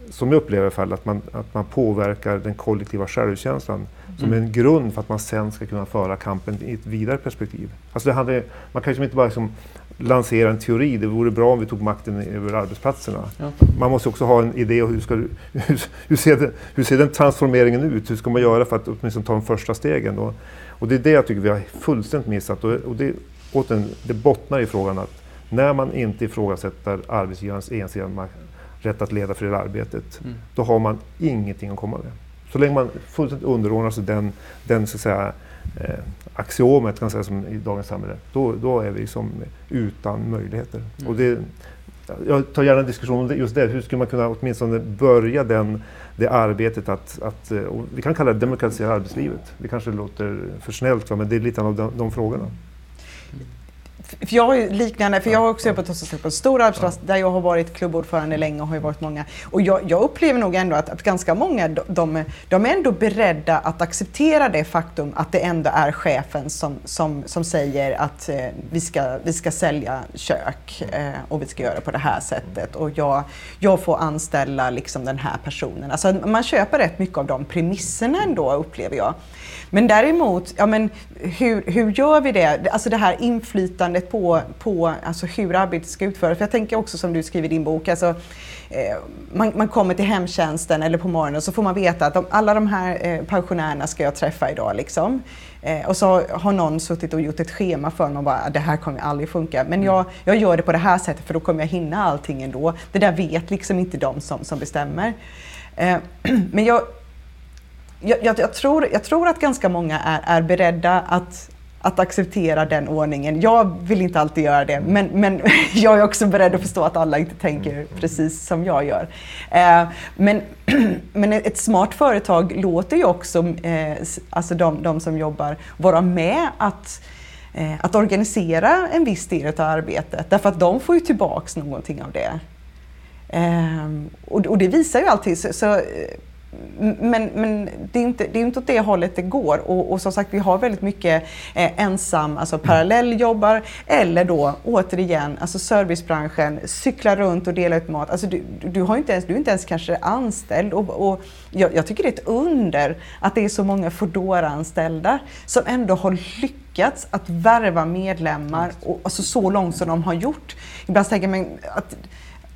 som jag upplever i fall, att man, att man påverkar den kollektiva självkänslan mm. som är en grund för att man sen ska kunna föra kampen i ett vidare perspektiv. Alltså det handlar, man kan ju inte bara liksom lansera en teori. Det vore bra om vi tog makten över arbetsplatserna. Ja. Man måste också ha en idé om hur, ska, hur, hur, ser den, hur ser den transformeringen ut? Hur ska man göra för att åtminstone ta de första stegen? Och, och det är det jag tycker vi har fullständigt missat. Och, och det, återigen, det bottnar i frågan att när man inte ifrågasätter arbetsgivarens ensidiga rätt att leda för det arbetet, mm. då har man ingenting att komma med. Så länge man fullständigt underordnar sig den, den så att säga, eh, axiomet kan säga, som i dagens samhälle, då, då är vi som utan möjligheter. Mm. Och det, jag tar gärna en diskussion om just det. Hur skulle man kunna åtminstone börja den, det arbetet att, att vi kan kalla det demokratisera arbetslivet. Det kanske låter för snällt, men det är lite av de, de frågorna. För jag är liknande, för jag har också jobbat på en stor arbetsplats där jag har varit klubbordförande länge och har varit många. Och jag, jag upplever nog ändå att, att ganska många, de, de, är ändå beredda att acceptera det faktum att det ändå är chefen som, som, som säger att eh, vi, ska, vi ska sälja kök eh, och vi ska göra det på det här sättet och jag, jag får anställa liksom den här personen. Alltså man köper rätt mycket av de premisserna ändå upplever jag. Men däremot, ja, men hur, hur gör vi det? Alltså det här inflytandet på, på alltså hur arbetet ska utföras. För jag tänker också som du skriver i din bok, alltså, eh, man, man, kommer till hemtjänsten eller på morgonen och så får man veta att de, alla de här eh, pensionärerna ska jag träffa idag. Liksom. Eh, och så har någon suttit och gjort ett schema för mig och bara, ah, det här kommer aldrig funka. Men jag, jag gör det på det här sättet för då kommer jag hinna allting ändå. Det där vet liksom inte de som, som bestämmer. Eh, men jag, jag, jag, jag, tror, jag tror att ganska många är, är beredda att, att acceptera den ordningen. Jag vill inte alltid göra det, men, men jag är också beredd att förstå att alla inte tänker precis som jag gör. Eh, men, men ett smart företag låter ju också eh, alltså de, de som jobbar vara med att eh, att organisera en viss del av arbetet därför att de får ju tillbaks någonting av det. Eh, och, och, det visar ju alltid så, så men, men det, är inte, det är inte åt det hållet det går. Och, och som sagt, vi har väldigt mycket eh, ensam, alltså parallelljobbar eller då återigen, alltså servicebranschen, cykla runt och dela ut mat. Alltså du, du, har inte ens, du är inte ens kanske anställd. Och, och jag, jag, tycker det är ett under att det är så många foodora anställda som ändå har lyckats att värva medlemmar och, alltså så långt som de har gjort. Ibland tänker man att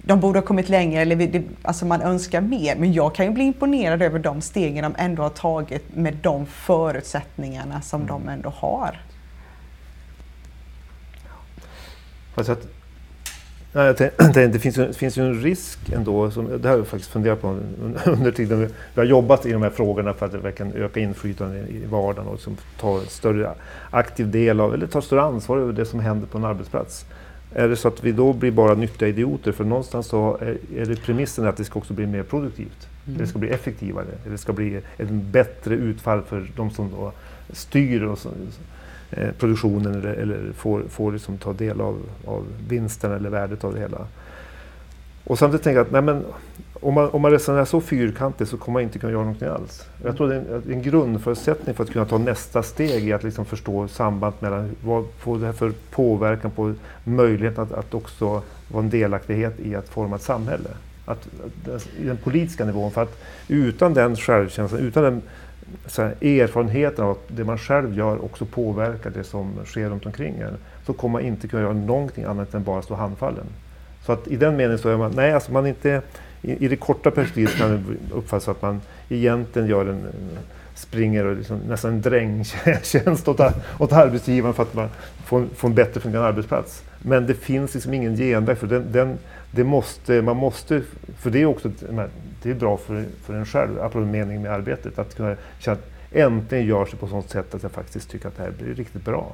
de borde ha kommit längre eller det, alltså man önskar mer. Men jag kan ju bli imponerad över de stegen de ändå har tagit med de förutsättningarna som de mm. ändå har. Fast att, nej, tänkte, det, finns, det finns ju en risk ändå, som, det har jag faktiskt funderat på under tiden vi har jobbat i de här frågorna för att verkligen öka inflytandet i vardagen och liksom ta större aktiv del av, eller ta större ansvar över det som händer på en arbetsplats. Är det så att vi då blir bara nyttiga idioter? För någonstans så är, är det premissen att det ska också bli mer produktivt. Mm. Det ska bli effektivare. Det ska bli ett bättre utfall för de som då styr och så, eh, produktionen eller, eller, får, får liksom ta del av, av vinsten eller värdet av det hela. Och samtidigt tänker jag att nej men, om man, om man resonerar så fyrkantigt så kommer man inte kunna göra någonting alls. Jag tror det är en, en grundförutsättning för att kunna ta nästa steg i att liksom förstå sambandet mellan vad får det här för påverkan på möjligheten att, att också vara en delaktighet i att forma ett samhälle. Att, att, I den politiska nivån. För att utan den självkänslan, utan den här, erfarenheten av att det man själv gör också påverkar det som sker runt omkring en, så kommer man inte kunna göra någonting annat än bara stå handfallen. Så att i den meningen så är man, nej alltså man inte i, i det korta perspektivet kan det uppfattas att man egentligen gör en, springer och liksom, nästan en drängtjänst åt, åt arbetsgivaren för att man får, får en bättre fungerande arbetsplats. Men det finns liksom ingen genväg för den, den, det måste, man måste, för det är också det är bra för, för en själv, apropå meningen med arbetet, att kunna känna att äntligen görs det på sådant sätt att jag faktiskt tycker att det här blir riktigt bra.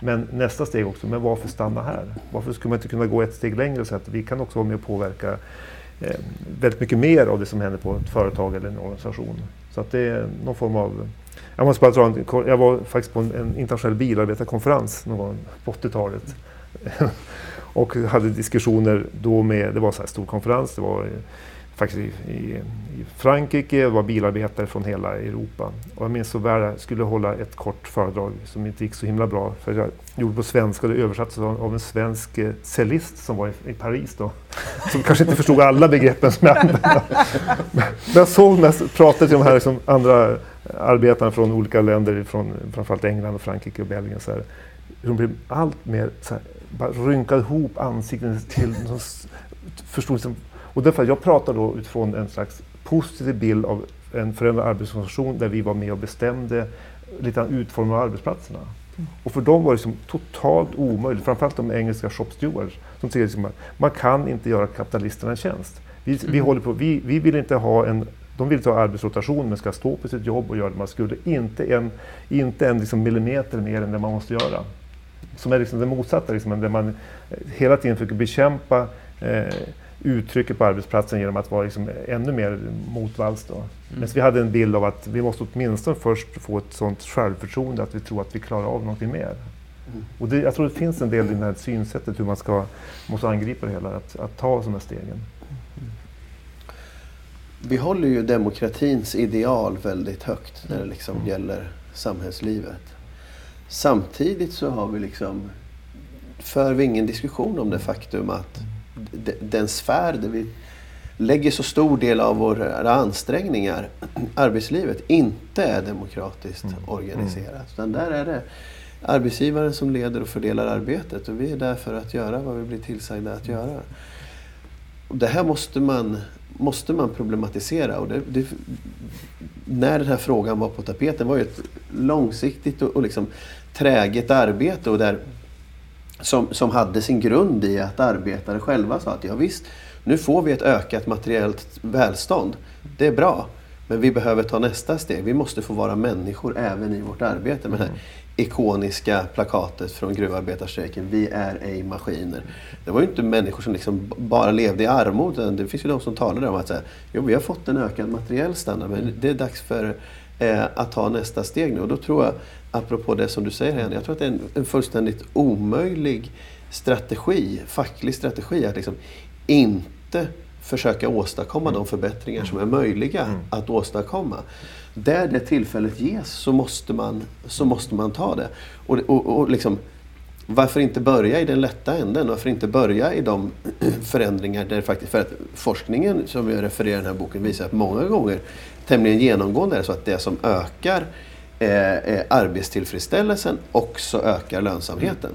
Men nästa steg också, men varför stanna här? Varför skulle man inte kunna gå ett steg längre och säga att vi kan också vara med och påverka eh, väldigt mycket mer av det som händer på ett företag eller en organisation. Så att det är någon form av... Jag måste bara dra en, Jag var faktiskt på en, en internationell bilarbetarkonferens någon gång på 80-talet. och hade diskussioner då med, det var en stor konferens, det var eh, faktiskt i, i, i Frankrike, det var bilarbetare från hela Europa. Och jag minns så väl, jag skulle hålla ett kort föredrag som inte gick så himla bra. För jag gjorde på svenska och det översattes av, en svensk eh, cellist som var i, i, Paris då. Som kanske inte förstod alla begreppen som jag använde. Men jag såg när jag pratade till de här liksom, andra arbetarna från olika länder, från framförallt England, och Frankrike och Belgien. Så här, de blev allt mer så här, bara rynkade ihop ansikten till förstod liksom, och därför jag pratar då utifrån en slags positiv bild av en förändrad arbetsorganisation där vi var med och bestämde lite utformningen av arbetsplatserna. Mm. Och för dem var det liksom totalt omöjligt, framförallt de engelska shop stewards, som säger liksom att man kan inte göra kapitalisterna en tjänst. Vi, mm. vi, håller på, vi, vi vill inte ha en de vill inte ha arbetsrotation men ska stå på sitt jobb och göra det man skulle. Inte en, inte en liksom millimeter mer än det man måste göra. Som är liksom det motsatta, liksom, där man hela tiden försöker bekämpa eh, uttrycket på arbetsplatsen genom att vara liksom ännu mer motvalls. Då. Mm. Men vi hade en bild av att vi måste åtminstone först få ett sådant självförtroende att vi tror att vi klarar av någonting mer. Mm. Och det, jag tror det finns en del i det här synsättet hur man ska, måste angripa det hela, att, att ta här stegen. Mm. Vi håller ju demokratins ideal väldigt högt när det liksom mm. gäller samhällslivet. Samtidigt så har vi liksom, för vi ingen diskussion om det faktum att den sfär där vi lägger så stor del av våra ansträngningar, arbetslivet, inte är demokratiskt mm. organiserat. Utan där är det arbetsgivaren som leder och fördelar arbetet och vi är där för att göra vad vi blir tillsagda att göra. Och det här måste man, måste man problematisera. Och det, det, när den här frågan var på tapeten var ju ett långsiktigt och, och liksom träget arbete och där som, som hade sin grund i att arbetare själva sa att ja, visst, nu får vi ett ökat materiellt välstånd. Det är bra. Men vi behöver ta nästa steg. Vi måste få vara människor även i vårt arbete. Med det här ikoniska plakatet från gruvarbetarstrejken. Vi är ej maskiner. Det var ju inte människor som liksom bara levde i armod. Det finns ju de som talade om att säga, jo, vi har fått en ökad materiell standard men det är dags för eh, att ta nästa steg nu. Och då tror jag apropå det som du säger Henrik, jag tror att det är en, en fullständigt omöjlig strategi, facklig strategi, att liksom inte försöka åstadkomma de förbättringar som är möjliga att åstadkomma. Där det tillfället ges så måste man, så måste man ta det. Och, och, och liksom, varför inte börja i den lätta änden? Varför inte börja i de förändringar där faktiskt, för att forskningen som jag refererar i den här boken visar att många gånger tämligen genomgående är det så att det som ökar eh, eh, arbetstillfredsställelsen också ökar lönsamheten.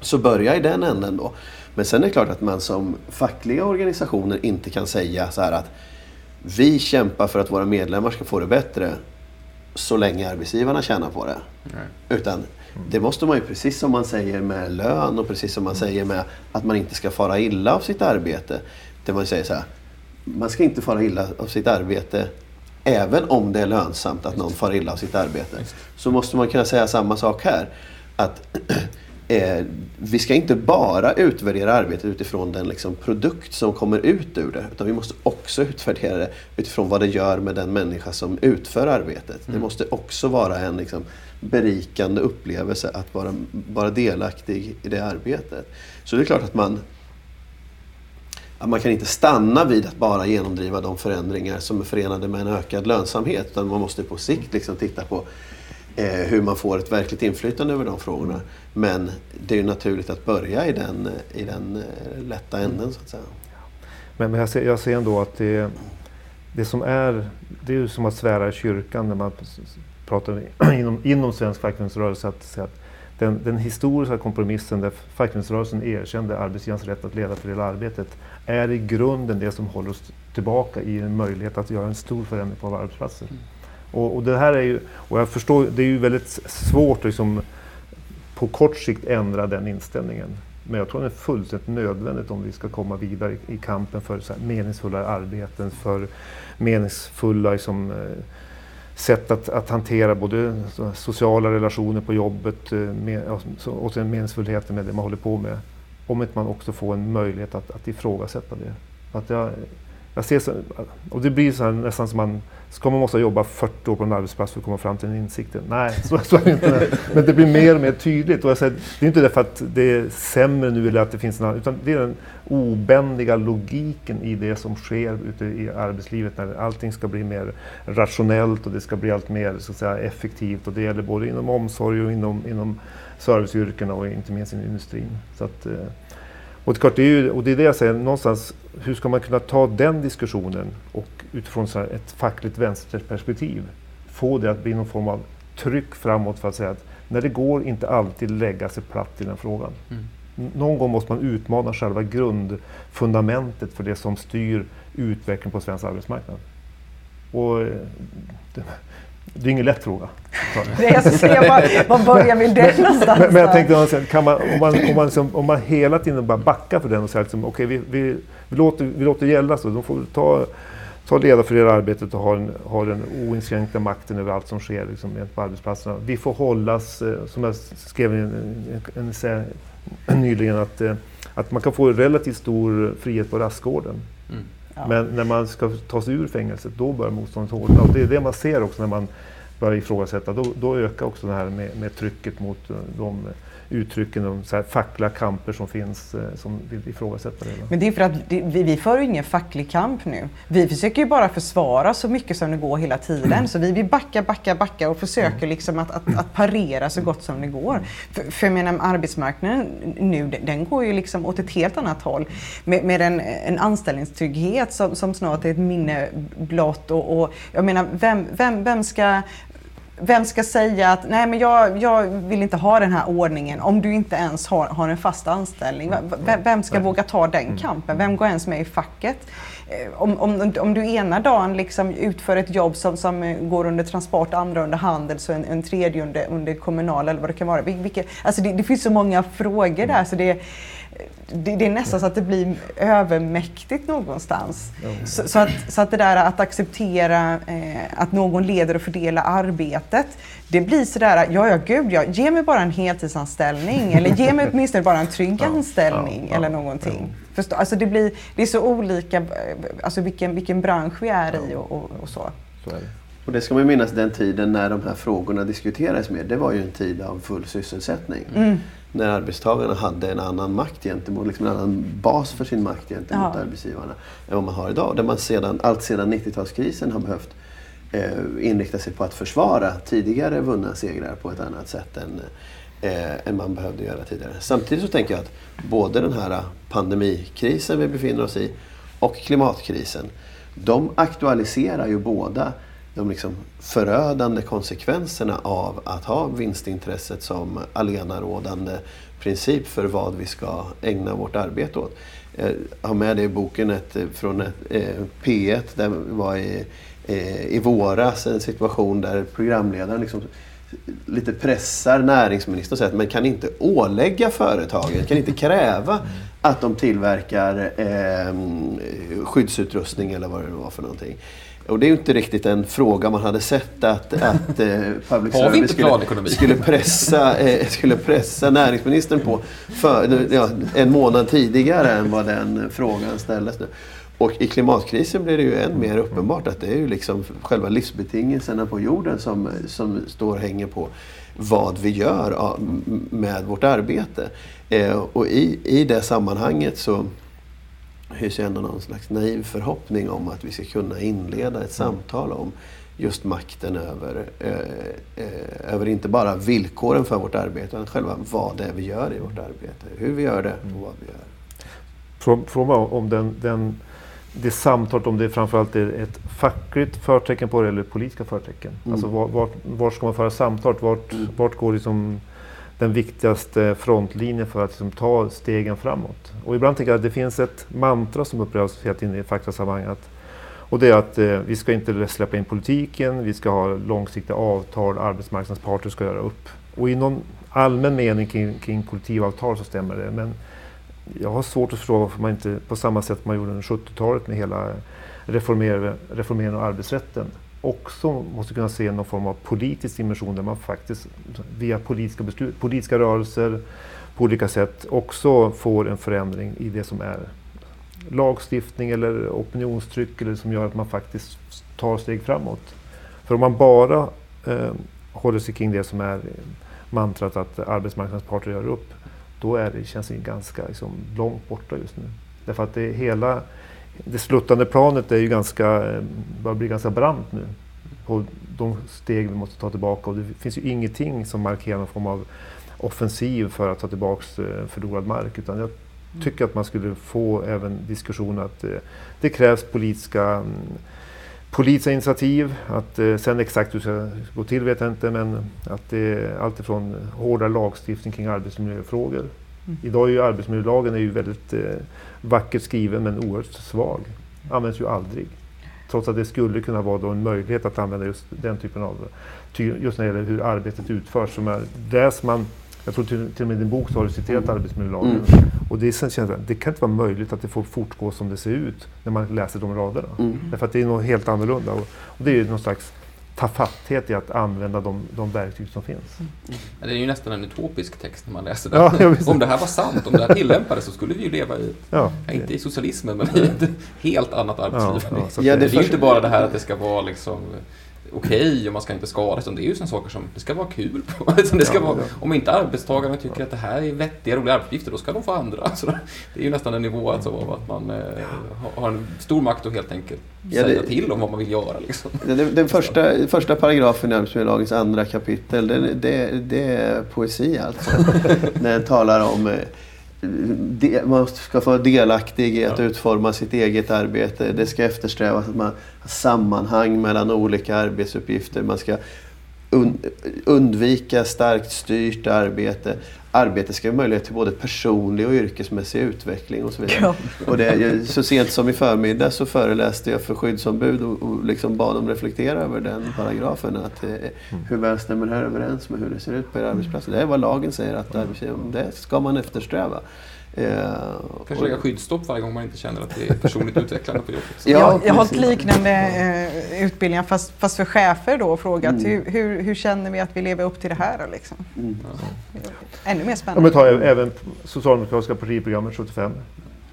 Så börja i den änden då. Men sen är det klart att man som fackliga organisationer inte kan säga så här att vi kämpar för att våra medlemmar ska få det bättre så länge arbetsgivarna tjänar på det. Nej. Utan det måste man ju, precis som man säger med lön och precis som man säger med att man inte ska fara illa av sitt arbete. Det man säger så här, man ska inte fara illa av sitt arbete även om det är lönsamt att någon far illa av sitt arbete. Så måste man kunna säga samma sak här. Att eh, vi ska inte bara utvärdera arbetet utifrån den liksom, produkt som kommer ut ur det. Utan vi måste också utvärdera det utifrån vad det gör med den människa som utför arbetet. Mm. Det måste också vara en liksom, berikande upplevelse att vara, vara delaktig i det arbetet. Så det är klart att man att man kan inte stanna vid att bara genomdriva de förändringar som är förenade med en ökad lönsamhet. Utan man måste på sikt liksom titta på eh, hur man får ett verkligt inflytande över de frågorna. Men det är ju naturligt att börja i den, i den eh, lätta änden så att säga. Men, men jag, ser, jag ser ändå att det, det som är, det är ju som att svära i kyrkan när man pratar inom, inom svensk fackföreningsrörelse. Att säga att den, den, historiska kompromissen där fackföreningsrörelsen erkände arbetsgivarens rätt att leda för hela arbetet är i grunden det som håller oss tillbaka i en möjlighet att göra en stor förändring på våra arbetsplatser. Mm. Och, och, det här är ju, och jag förstår, det är ju väldigt svårt att liksom, på kort sikt ändra den inställningen. Men jag tror det är fullständigt nödvändigt om vi ska komma vidare i, kampen för meningsfulla arbeten, för meningsfulla liksom, eh, sätt att, att hantera både sociala relationer på jobbet eh, med, och sen meningsfullheten med det man håller på med. Om inte man också får en möjlighet att, att ifrågasätta det. Att jag, jag ser så, och det blir så här, nästan som man Ska man måste jobba 40 år på en arbetsplats för att komma fram till den insikten? Nej, så, så är det inte. Men det blir mer och mer tydligt. Och jag säger, det är inte därför att det är sämre nu eller att det finns en annan, utan det är den obändiga logiken i det som sker ute i arbetslivet när allting ska bli mer rationellt och det ska bli allt mer så att säga, effektivt. Och det gäller både inom omsorg och inom, inom serviceyrkena och inte minst inom industrin. Så att, eh, och det, är klart, det är ju, och det är det jag säger, någonstans, hur ska man kunna ta den diskussionen och utifrån ett fackligt vänsterperspektiv få det att bli någon form av tryck framåt för att säga att när det går inte alltid lägga sig platt i den frågan. Mm. Någon gång måste man utmana själva grundfundamentet för det som styr utvecklingen på svensk arbetsmarknad. Och eh, det, det är ingen lätt fråga. Det är jag säga, var, börjar vi den någonstans? Men, men jag tänkte, kan man, om, man, om, man liksom, om man hela tiden bara backar för den och säger liksom, okej, okay, vi, vi, vi, låter, vi låter gälla så, de får ta, ta leda för det arbetet och ha, en, ha den oinskränkta makten över allt som sker liksom, på arbetsplatserna. Vi får hållas, eh, som jag skrev en, en, en, en nyligen, att, eh, att man kan få relativt stor frihet på rastgården. Mm. Men när man ska ta sig ur fängelset, då börjar motståndet hårdna. Och det är det man ser också när man börjar ifrågasätta. Då, då ökar också det här med, med trycket mot eh, de uttrycken, de så här fackliga kamper som finns eh, som vill ifrågasätta det. Men det är för att det, vi, vi för ju ingen facklig kamp nu. Vi försöker ju bara försvara så mycket som det går hela tiden. Mm. Så vi vill backa, backa, backa och försöker mm. liksom att, att, att parera så gott som det går. För, för jag menar, arbetsmarknaden nu, den går ju liksom åt ett helt annat håll. Med, med en, en anställningstrygghet som, som snart är ett minne blott. Och, och jag menar, vem, vem, vem ska vem ska säga att nej men jag, jag vill inte ha den här ordningen om du inte ens har, har en fast anställning? Vem, vem ska våga ta den mm. kampen? Vem går ens med i facket? Eh, om, om, om du ena dagen liksom utför ett jobb som, som går under transport, andra under handel, så en, en tredje under, under kommunal eller vad det kan vara. Vilke, alltså det, det finns så många frågor där. Så det, det, det, är nästan så att det blir övermäktigt någonstans. Mm. Så, så, att, så att det där att acceptera eh, att någon leder och fördelar arbetet, det blir sådär, ja ja gud ja, ge mig bara en heltidsanställning eller ge mig åtminstone bara en trygg anställning ja, ja, eller någonting. Förstå, alltså det, blir, det är så olika, alltså vilken, vilken bransch vi är i och, och, och så. så. Och det ska man minnas den tiden när de här frågorna diskuterades mer. Det var ju en tid av full sysselsättning. Mm. När arbetstagarna hade en annan makt gentemot, liksom en annan bas för sin makt gentemot Ja. arbetsgivarna än vad man har idag. Där man sedan, allt sedan 90-talskrisen har behövt eh, inrikta sig på att försvara tidigare vunna segrar på ett annat sätt än, eh, än man behövde göra tidigare. Samtidigt så tänker jag att både den här pandemikrisen vi befinner oss i och klimatkrisen, de aktualiserar ju båda de liksom förödande konsekvenserna av att ha vinstintresset som allenarådande princip för vad vi ska ägna vårt arbete åt. Eh, jag har med det i boken ett, eh, från ett, eh, P1 där det var i, eh, i våras en situation där programledaren liksom lite pressar näringsministern och säger att man kan inte ålägga företagen, kan inte kräva att de tillverkar eh, skyddsutrustning eller vad det nu var för någonting. Och det är ju inte riktigt en fråga man hade sett att, att eh, public service skulle, skulle, pressa, eh, skulle pressa näringsministern på för, ja, en månad tidigare än vad den frågan ställdes nu. Och i klimatkrisen blir det ju än mer uppenbart att det är ju liksom själva livsbetingelserna på jorden som, som står och hänger på vad vi gör med vårt arbete. Eh, och i, i det sammanhanget så hyser ändå någon slags naiv förhoppning om att vi ska kunna inleda ett samtal om just makten över, eh, eh, över inte bara villkoren för vårt arbete utan själva vad det är vi gör i vårt arbete. Hur vi gör det och vad vi gör. Frå- Fråga om den, den, det samtalet, om det framförallt är ett fackligt förtecken på det eller politiska förtecken. Mm. Alltså var, vart, vart ska man föra samtalet? Vart, Mm. vart går liksom den viktigaste frontlinjen för att liksom ta stegen framåt? Och ibland tänker jag att det finns ett mantra som upprepas hela tiden i faktasammanhang och det är att eh, vi ska inte släppa in politiken, vi ska ha långsiktiga avtal, arbetsmarknadsparter ska göra upp. Och i någon allmän mening kring, kring kollektivavtal så stämmer det. Men jag har svårt att förstå varför man inte på samma sätt man gjorde under 70-talet med hela reformeringen av arbetsrätten också måste kunna se någon form av politisk dimension där man faktiskt via politiska beslut, politiska rörelser på olika sätt också får en förändring i det som är lagstiftning eller opinionstryck eller som gör att man faktiskt tar steg framåt. För om man bara eh, håller sig kring det som är mantrat att arbetsmarknadens parter gör upp, då är det, känns det ganska liksom, långt borta just nu. Därför att det hela, det sluttande planet är ju ganska, eh, börjar bli ganska brant nu. Och de steg vi måste ta tillbaka och det finns ju ingenting som markerar någon form av offensiv för att ta tillbaka förlorad mark. Utan jag tycker att man skulle få även diskussion att eh, det krävs politiska mm, politiska initiativ. Att, eh, sen exakt hur det ska gå till vet jag inte, men att det är alltifrån hårdare lagstiftning kring arbetsmiljöfrågor. Idag är ju arbetsmiljölagen är ju väldigt eh, vackert skriven men oerhört svag. Används ju aldrig. Trots att det skulle kunna vara då en möjlighet att använda just den typen av, just när det gäller hur arbetet utförs. Som är, läser man, jag tror till, till och med i din bok så har du citerat arbetsmiljölagen. Mm. Och det, känns det, det kan inte vara möjligt att det får fortgå som det ser ut när man läser de raderna. Mm. Därför att det är något helt annorlunda. Och, och det är ju någon slags tafatthet i att använda de, de verktyg som finns. Det är ju nästan en utopisk text när man läser den. Ja, om det här var sant, om det här tillämpades så skulle vi ju leva i, Ja, ja, inte i socialismen, men i ett helt annat arbetsliv. ja, det, det, är inte bara det här att det ska vara liksom okej och man ska inte skadas, utan det är ju sådana saker som det ska vara kul på. Liksom det ska Ja, vara, ja. Om inte arbetstagarna tycker att det här är vettiga, roliga arbetsuppgifter, då ska de få andra. Så det är ju nästan en nivå alltså av att man eh, har- en stor makt att helt enkelt Ja, säga det- till om vad man vill göra. Liksom. Den, den första, första paragrafen i arbetsmiljölagens andra kapitel, det, det, det är poesi alltså. När den talar om eh, de, man ska få vara delaktig i att Ja. utforma sitt eget arbete. Det ska eftersträvas att man har sammanhang mellan olika arbetsuppgifter. Man ska un, undvika starkt styrt arbete. Arbete ska ha möjlighet till både personlig och yrkesmässig utveckling och så vidare. Ja. Och det, så sent som i förmiddag så föreläste jag för skyddsombud och, och liksom bad dem reflektera över den paragrafen. Att, eh, hur väl stämmer det här överens med hur det ser ut på er arbetsplats? Det är vad lagen säger att arbetsgivaren, det ska man eftersträva. Eh, Kanske lägga skyddsstopp varje gång man inte känner att det är personligt utvecklande på jobbet. Så. Ja, jag, har hållit liknande eh, utbildningar fast, fast för chefer då och frågat Mm. hur, hur, hur känner vi att vi lever upp till det här? Liksom? Mm. Ännu mer Om vi spännande. tar även Socialdemokratiska partiprogrammet 75.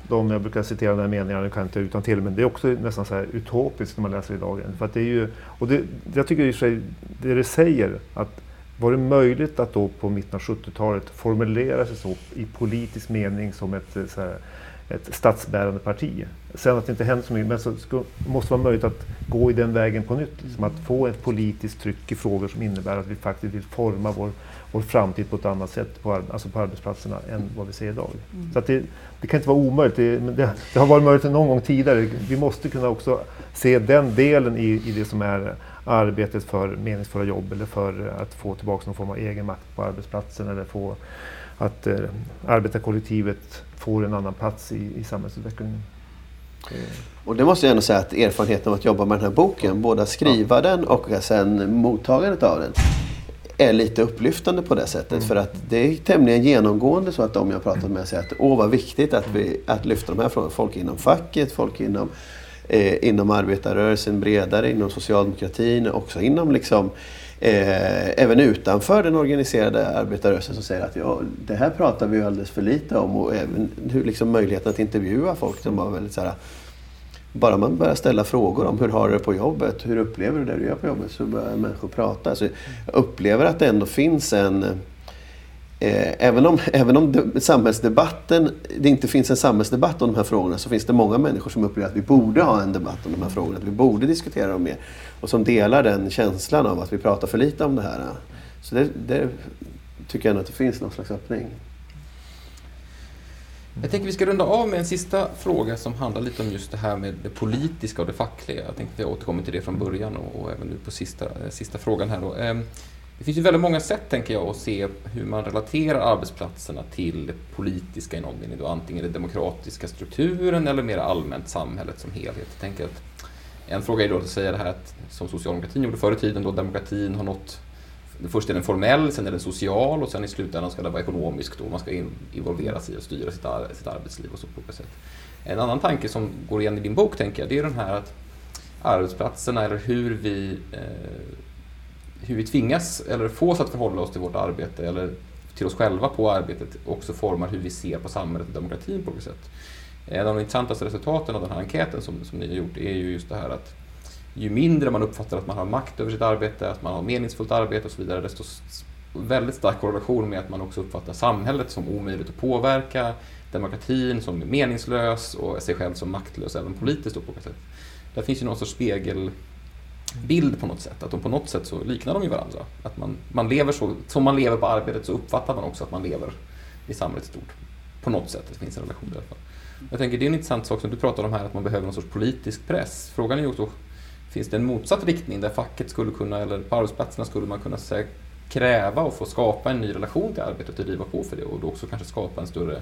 de, jag brukar citera de här kan jag inte utan till, men det är också nästan så här utopiskt när man läser idag. För att det är ju, och det, jag tycker i och för sig, det det säger, att var det möjligt att då på mitten av 70-talet formulera sig så i politisk mening som ett, så här, ett statsbärande parti? Sen att det inte händer så mycket, men så ska, måste vara möjligt att gå i den vägen på nytt. Liksom att få ett politiskt tryck i frågor som innebär att vi faktiskt vill forma vår, vår framtid på ett annat sätt på, alltså på arbetsplatserna än vad vi ser idag. Mm. Så det, det, kan inte vara omöjligt. Det, det, det, har varit möjligt någon gång tidigare. Vi måste kunna också se den delen i, i det som är arbetet för meningsfulla jobb eller för att få tillbaka någon form av egen makt på arbetsplatsen eller få att eh, arbetarkollektivet får en annan plats i, i samhällsutvecklingen. Och det måste jag ändå säga att erfarenheten av att jobba med den här boken, både skriva den och sen mottagandet av den, är lite upplyftande på det sättet. Mm. För att det är tämligen genomgående så att de jag pratat med säger att åh vad viktigt att, vi, att lyfta de här frågorna. Folk inom facket, folk inom, eh, inom arbetarrörelsen bredare, inom socialdemokratin, också inom liksom Eh, även utanför den organiserade arbetarrörelsen som säger att ja, det här pratar vi alldeles för lite om och även hur, liksom, möjligheten att intervjua folk som var väldigt så här, bara man börjar ställa frågor om hur har du det på jobbet, hur upplever du det du gör på jobbet, så börjar människor prata. Så jag upplever att det ändå finns en Eh, även om, även om samhällsdebatten, det inte finns en samhällsdebatt om de här frågorna så finns det många människor som upplever att vi borde ha en debatt om de här frågorna. Att vi borde diskutera dem mer. Och som delar den känslan av att vi pratar för lite om det här. Så det, det tycker jag ändå att det finns någon slags öppning. Jag tänker vi ska runda av med en sista fråga som handlar lite om just det här med det politiska och det fackliga. Jag tänkte att jag återkommer till det från början och, och även nu på sista, eh, sista frågan här då. Ehm, det finns ju väldigt många sätt, tänker jag, att se hur man relaterar arbetsplatserna till det politiska i någon mening. Då, antingen den demokratiska strukturen eller mer allmänt samhället som helhet. Jag tänker att en fråga är då att säga det här att, som socialdemokratin gjorde förr i tiden, då demokratin har nått Först är den formell, sen är den social och sen i slutändan ska den vara ekonomisk. Då. Man ska involveras i och styra sitt, ar sitt arbetsliv och så på olika sätt. En annan tanke som går igen i din bok, tänker jag, det är den här att arbetsplatserna eller hur vi, eh, hur vi tvingas eller fås att förhålla oss till vårt arbete eller till oss själva på arbetet också formar hur vi ser på samhället och demokratin på olika sätt. En av de intressantaste resultaten av den här enkäten som, som ni har gjort är ju just det här att ju mindre man uppfattar att man har makt över sitt arbete, att man har meningsfullt arbete och så vidare, desto väldigt stark korrelation med att man också uppfattar samhället som omöjligt att påverka, demokratin som meningslös och sig själv som maktlös även politiskt. På något sätt. Där finns ju någon sorts spegel bild på något sätt, att de på något sätt så liknar de ju varandra. Att man, man lever så, som man lever på arbetet så uppfattar man också att man lever i samhället stort. På något sätt, det finns en relation där. Jag tänker det är en intressant sak som du pratar om här, att man behöver någon sorts politisk press. Frågan är ju också, finns det en motsatt riktning där facket skulle kunna, eller på arbetsplatserna skulle man kunna säga, kräva och få skapa en ny relation till arbetet och driva på för det och då också kanske skapa en större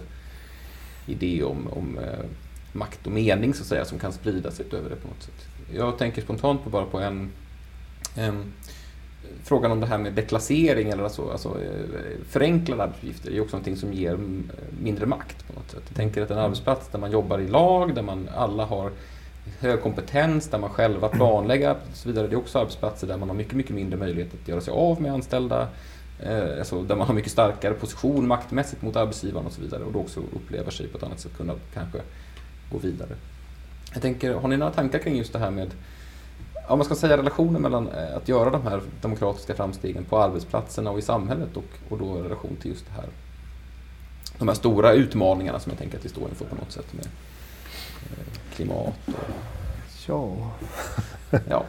idé om, om eh, makt och mening så att säga som kan sprida sig utöver det på något sätt. Jag tänker spontant på bara på en, en frågan om det här med deklassering eller alltså, alltså förenklade arbetsuppgifter är också någonting som ger mindre makt på något sätt. Jag tänker att en arbetsplats där man jobbar i lag, där man alla har hög kompetens, där man själva planlägger och så vidare. Det är också arbetsplatser där man har mycket, mycket mindre möjlighet att göra sig av med anställda. Eh, alltså där man har mycket starkare position maktmässigt mot arbetsgivaren och så vidare och då också upplever sig på ett annat sätt kunna kanske gå vidare. Jag tänker, har ni några tankar kring just det här med om man ska säga relationen mellan eh, att göra de här demokratiska framstegen på arbetsplatserna och i samhället och, och då i relation till just det här de här stora utmaningarna som jag tänker att vi står inför på något sätt med eh, klimat och... Ja. ja.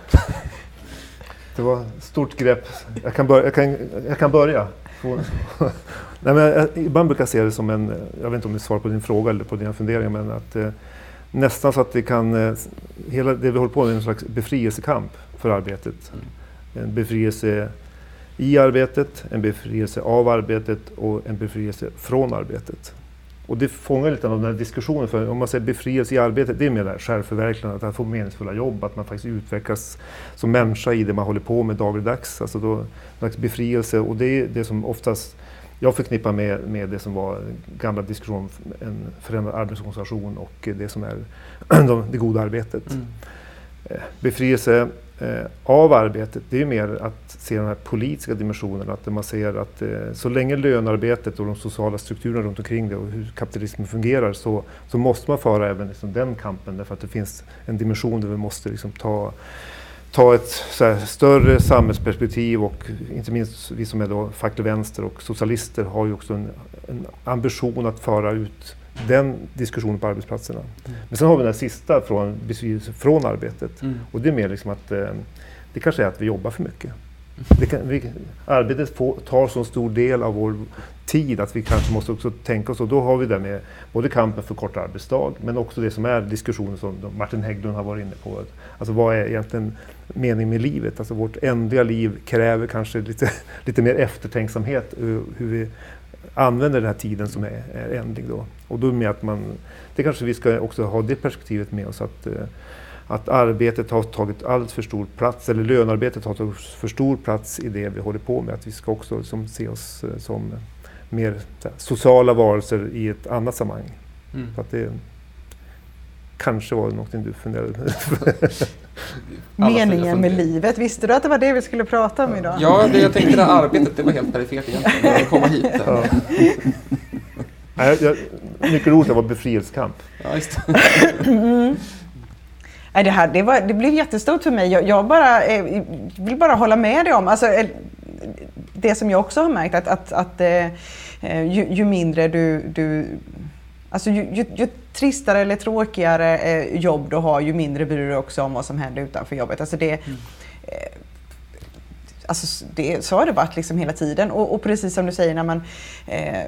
Det var ett stort grepp. Jag kan börja. Jag kan, jag kan börja. Nej, men jag, ibland brukar jag se det som en, jag vet inte om det är svar på din fråga eller på dina funderingar, men att eh, nästan så att det kan, eh, hela det vi håller på med är en slags befrielsekamp för arbetet. Mm. En befrielse i arbetet, en befrielse av arbetet och en befrielse från arbetet. Och det fångar lite av den här diskussionen, för om man säger befrielse i arbetet, det är mer det här självförverkligandet, att få meningsfulla jobb, att man faktiskt utvecklas som människa i det man håller på med dagligdags. Alltså då, en slags befrielse, och det är det som oftast jag förknippar med, med det som var gamla diskussioner om en förändrad arbetsorganisation och det som är det goda arbetet. Mm. Eh, befrielse eh, av arbetet, det är mer att se den här politiska dimensionen. Att man ser att eh, så länge lönearbetet och de sociala strukturerna runt omkring det och hur kapitalismen fungerar så, så måste man föra även liksom den kampen därför att det finns en dimension där vi måste liksom ta ta ett större samhällsperspektiv och inte minst vi som är då facklig vänster och socialister har ju också en, en ambition att föra ut den diskussionen på arbetsplatserna. Mm. Men sen har vi den sista från, från arbetet mm. och det är mer liksom att eh, det kanske är att vi jobbar för mycket. Kan, vi, arbetet får, tar så stor del av vår tid att vi kanske måste också tänka oss, och då har vi det med både kampen för kortare arbetsdag, men också det som är diskussionen som Martin Hägglund har varit inne på. Alltså vad är egentligen meningen med livet? Alltså vårt ändliga liv kräver kanske lite, lite mer eftertänksamhet hur vi använder den här tiden som är, är ändlig. Då. Och då med att man, det kanske vi ska också ha det perspektivet med oss att, eh, att arbetet har tagit allt för stor plats, eller lönearbetet har tagit för stor plats i det vi håller på med. Att vi ska också liksom se oss eh, som mer sociala varelser i ett annat sammanhang. Mm. Så att det kanske var något du funderade på. Meningen med livet, visste du att det var det vi skulle prata om idag? Ja, det, jag tänkte det arbetet, det var helt perifert egentligen, att komma hit. Ja. Jag, mycket roligt, det var befrielsekamp. Ja, just mm. Nej, det, här, det, var, det blev jättestort för mig. Jag, jag bara, eh, vill bara hålla med dig om, alltså, eh, det som jag också har märkt, att, att, att eh, ju, ju mindre du, du Alltså ju, ju, ju, tristare eller tråkigare eh, jobb du har, ju mindre bryr du dig också om vad som händer utanför jobbet. Alltså det, mm. eh, alltså det, så har det varit liksom hela tiden. Och, och precis som du säger, när man eh,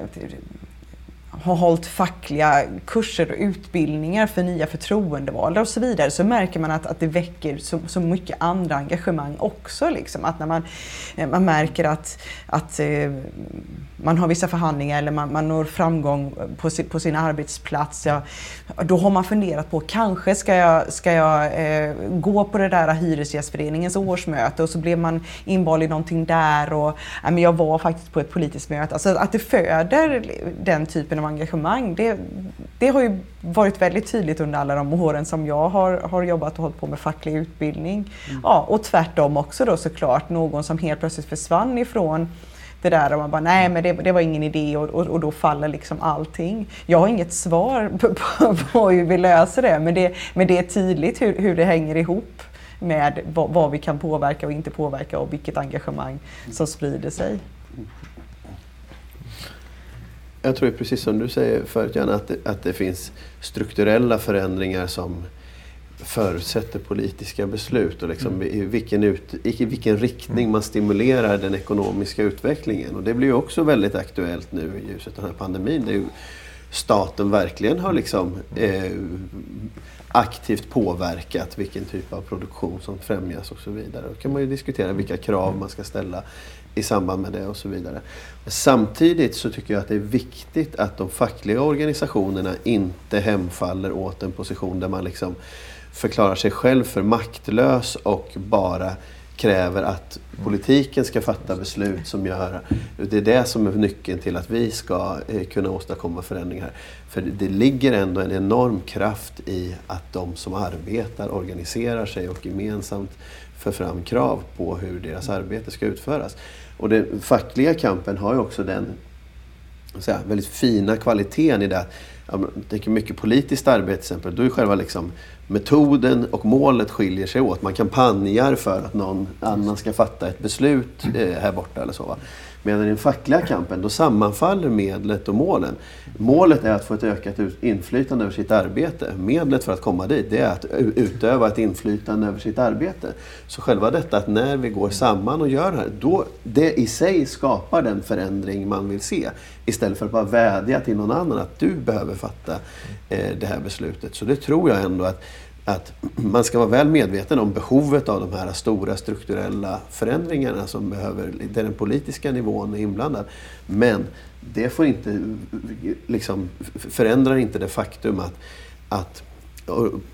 har hållit fackliga kurser och utbildningar för nya förtroendevalda och så vidare så märker man att, att det väcker så, så mycket andra engagemang också. Liksom. Att när man, eh, man märker att, att eh, man har vissa förhandlingar eller man, man når framgång på sin, på sin arbetsplats. Ja, då har man funderat på, kanske ska jag, ska jag eh, gå på det där Hyresgästföreningens årsmöte och så blev man invald i någonting där och ja, men jag var faktiskt på ett politiskt möte. Alltså att det föder den typen av engagemang, det, det har ju varit väldigt tydligt under alla de åren som jag har, har jobbat och hållit på med facklig utbildning. Mm. Ja, och tvärtom också då såklart, någon som helt plötsligt försvann ifrån det där och man bara nej men det, det var ingen idé och, och, och, då faller liksom allting. Jag har inget svar på, på, på hur vi löser det men, det men det är tydligt hur, hur det hänger ihop med vad, vad, vi kan påverka och inte påverka och vilket engagemang som sprider sig. Jag tror precis som du säger förut Janne, att det, att det finns strukturella förändringar som förutsätter politiska beslut och liksom mm. i, vilken ut, i vilken riktning mm. man stimulerar den ekonomiska utvecklingen. Och det blir ju också väldigt aktuellt nu i ljuset av den här pandemin. Där ju staten verkligen har liksom, eh, aktivt påverkat vilken typ av produktion som främjas och så vidare. Då kan man ju diskutera vilka krav man ska ställa i samband med det och så vidare. Samtidigt så tycker jag att det är viktigt att de fackliga organisationerna inte hemfaller åt en position där man liksom förklarar sig själv för maktlös och bara kräver att politiken ska fatta beslut som gör... Det är det som är nyckeln till att vi ska eh, kunna åstadkomma förändringar. För det ligger ändå en enorm kraft i att de som arbetar organiserar sig och gemensamt för fram krav på hur deras arbete ska utföras. Och den fackliga kampen har ju också den säga, väldigt fina kvaliteten i det jag tänker mycket politiskt arbete till exempel, då är själva liksom metoden och målet skiljer sig åt. Man kampanjar för att någon annan ska fatta ett beslut eh, här borta eller så. Va? Medan i den fackliga kampen, då sammanfaller medlet och målen. Målet är att få ett ökat inflytande över sitt arbete. Medlet för att komma dit, det är att utöva ett inflytande över sitt arbete. Så själva detta att när vi går samman och gör det här, då, det i sig skapar den förändring man vill se. Istället för att bara vädja till någon annan att du behöver fatta eh, det här beslutet. Så det tror jag ändå att att man ska vara väl medveten om behovet av de här stora strukturella förändringarna som behöver, där den politiska nivån är inblandad. Men det får inte, liksom, förändrar inte det faktum att, att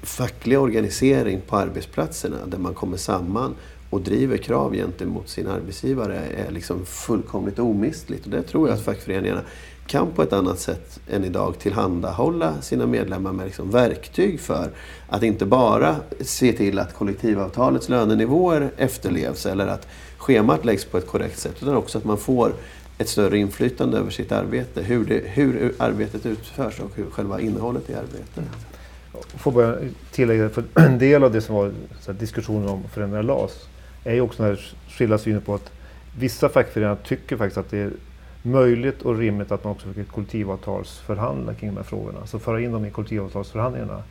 facklig organisering på arbetsplatserna där man kommer samman och driver krav gentemot sin arbetsgivare är liksom fullkomligt omistligt. Och det tror jag att fackföreningarna kan på ett annat sätt än idag tillhandahålla sina medlemmar med liksom verktyg för att inte bara se till att kollektivavtalets lönenivåer efterlevs eller att schemat läggs på ett korrekt sätt utan också att man får ett större inflytande över sitt arbete, hur, det, hur arbetet utförs och hur själva innehållet i arbetet. Får bara tillägga, för en del av det som var så diskussionen om att förändra LAS är ju också den här skilda synen på att vissa fackföreningar tycker faktiskt att det är möjligt och rimligt att man också försöker kollektivavtalsförhandla kring de här frågorna. Alltså föra in dem i kollektivavtalsförhandlingarna.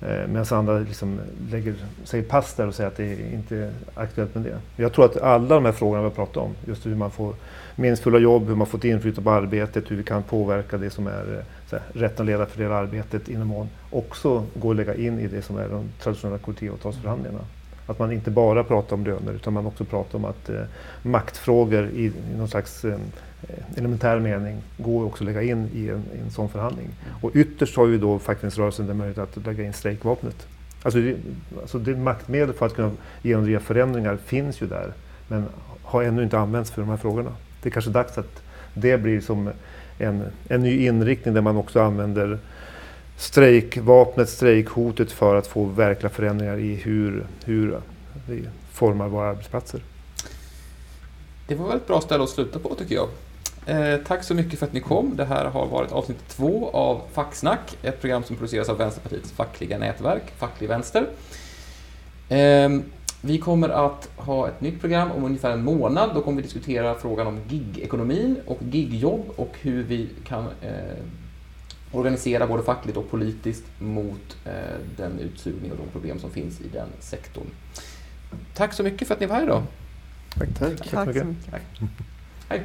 Eh, Medan andra liksom lägger sig pass där och säger att det inte är aktuellt med det. Jag tror att alla de här frågorna vi har pratat om, just hur man får meningsfulla jobb, hur man får ett inflytande på arbetet, hur vi kan påverka det som är eh, så här, rätten att leda för det arbetet inom mån, också går att lägga in i det som är de traditionella kollektivavtalsförhandlingarna. Att man inte bara pratar om löner utan man också pratar om att eh, maktfrågor i, i någon slags eh, elementär mening går också att lägga in i en, i en sån förhandling. Och ytterst har ju då fackföreningsrörelsen den möjlighet att lägga in strejkvapnet. Alltså det, alltså det maktmedel för att kunna genomdriva förändringar finns ju där men har ännu inte använts för de här frågorna. Det är kanske dags att det blir som en, en ny inriktning där man också använder strejkvapnet, strejkhotet för att få verkliga förändringar i hur, hur vi formar våra arbetsplatser. Det var väl ett bra ställe att sluta på tycker jag. Eh, tack så mycket för att ni kom. Det här har varit avsnitt två av Facksnack, ett program som produceras av Vänsterpartiets fackliga nätverk, Facklig Vänster. Eh, vi kommer att ha ett nytt program om ungefär en månad. Då kommer vi diskutera frågan om gigekonomin och gigjobb och hur vi kan eh, organisera både fackligt och politiskt mot eh, den utsugning och de problem som finns i den sektorn. Tack så mycket för att ni var här idag. Tack, Tack. Tack så Tack mycket. så mycket. Hej.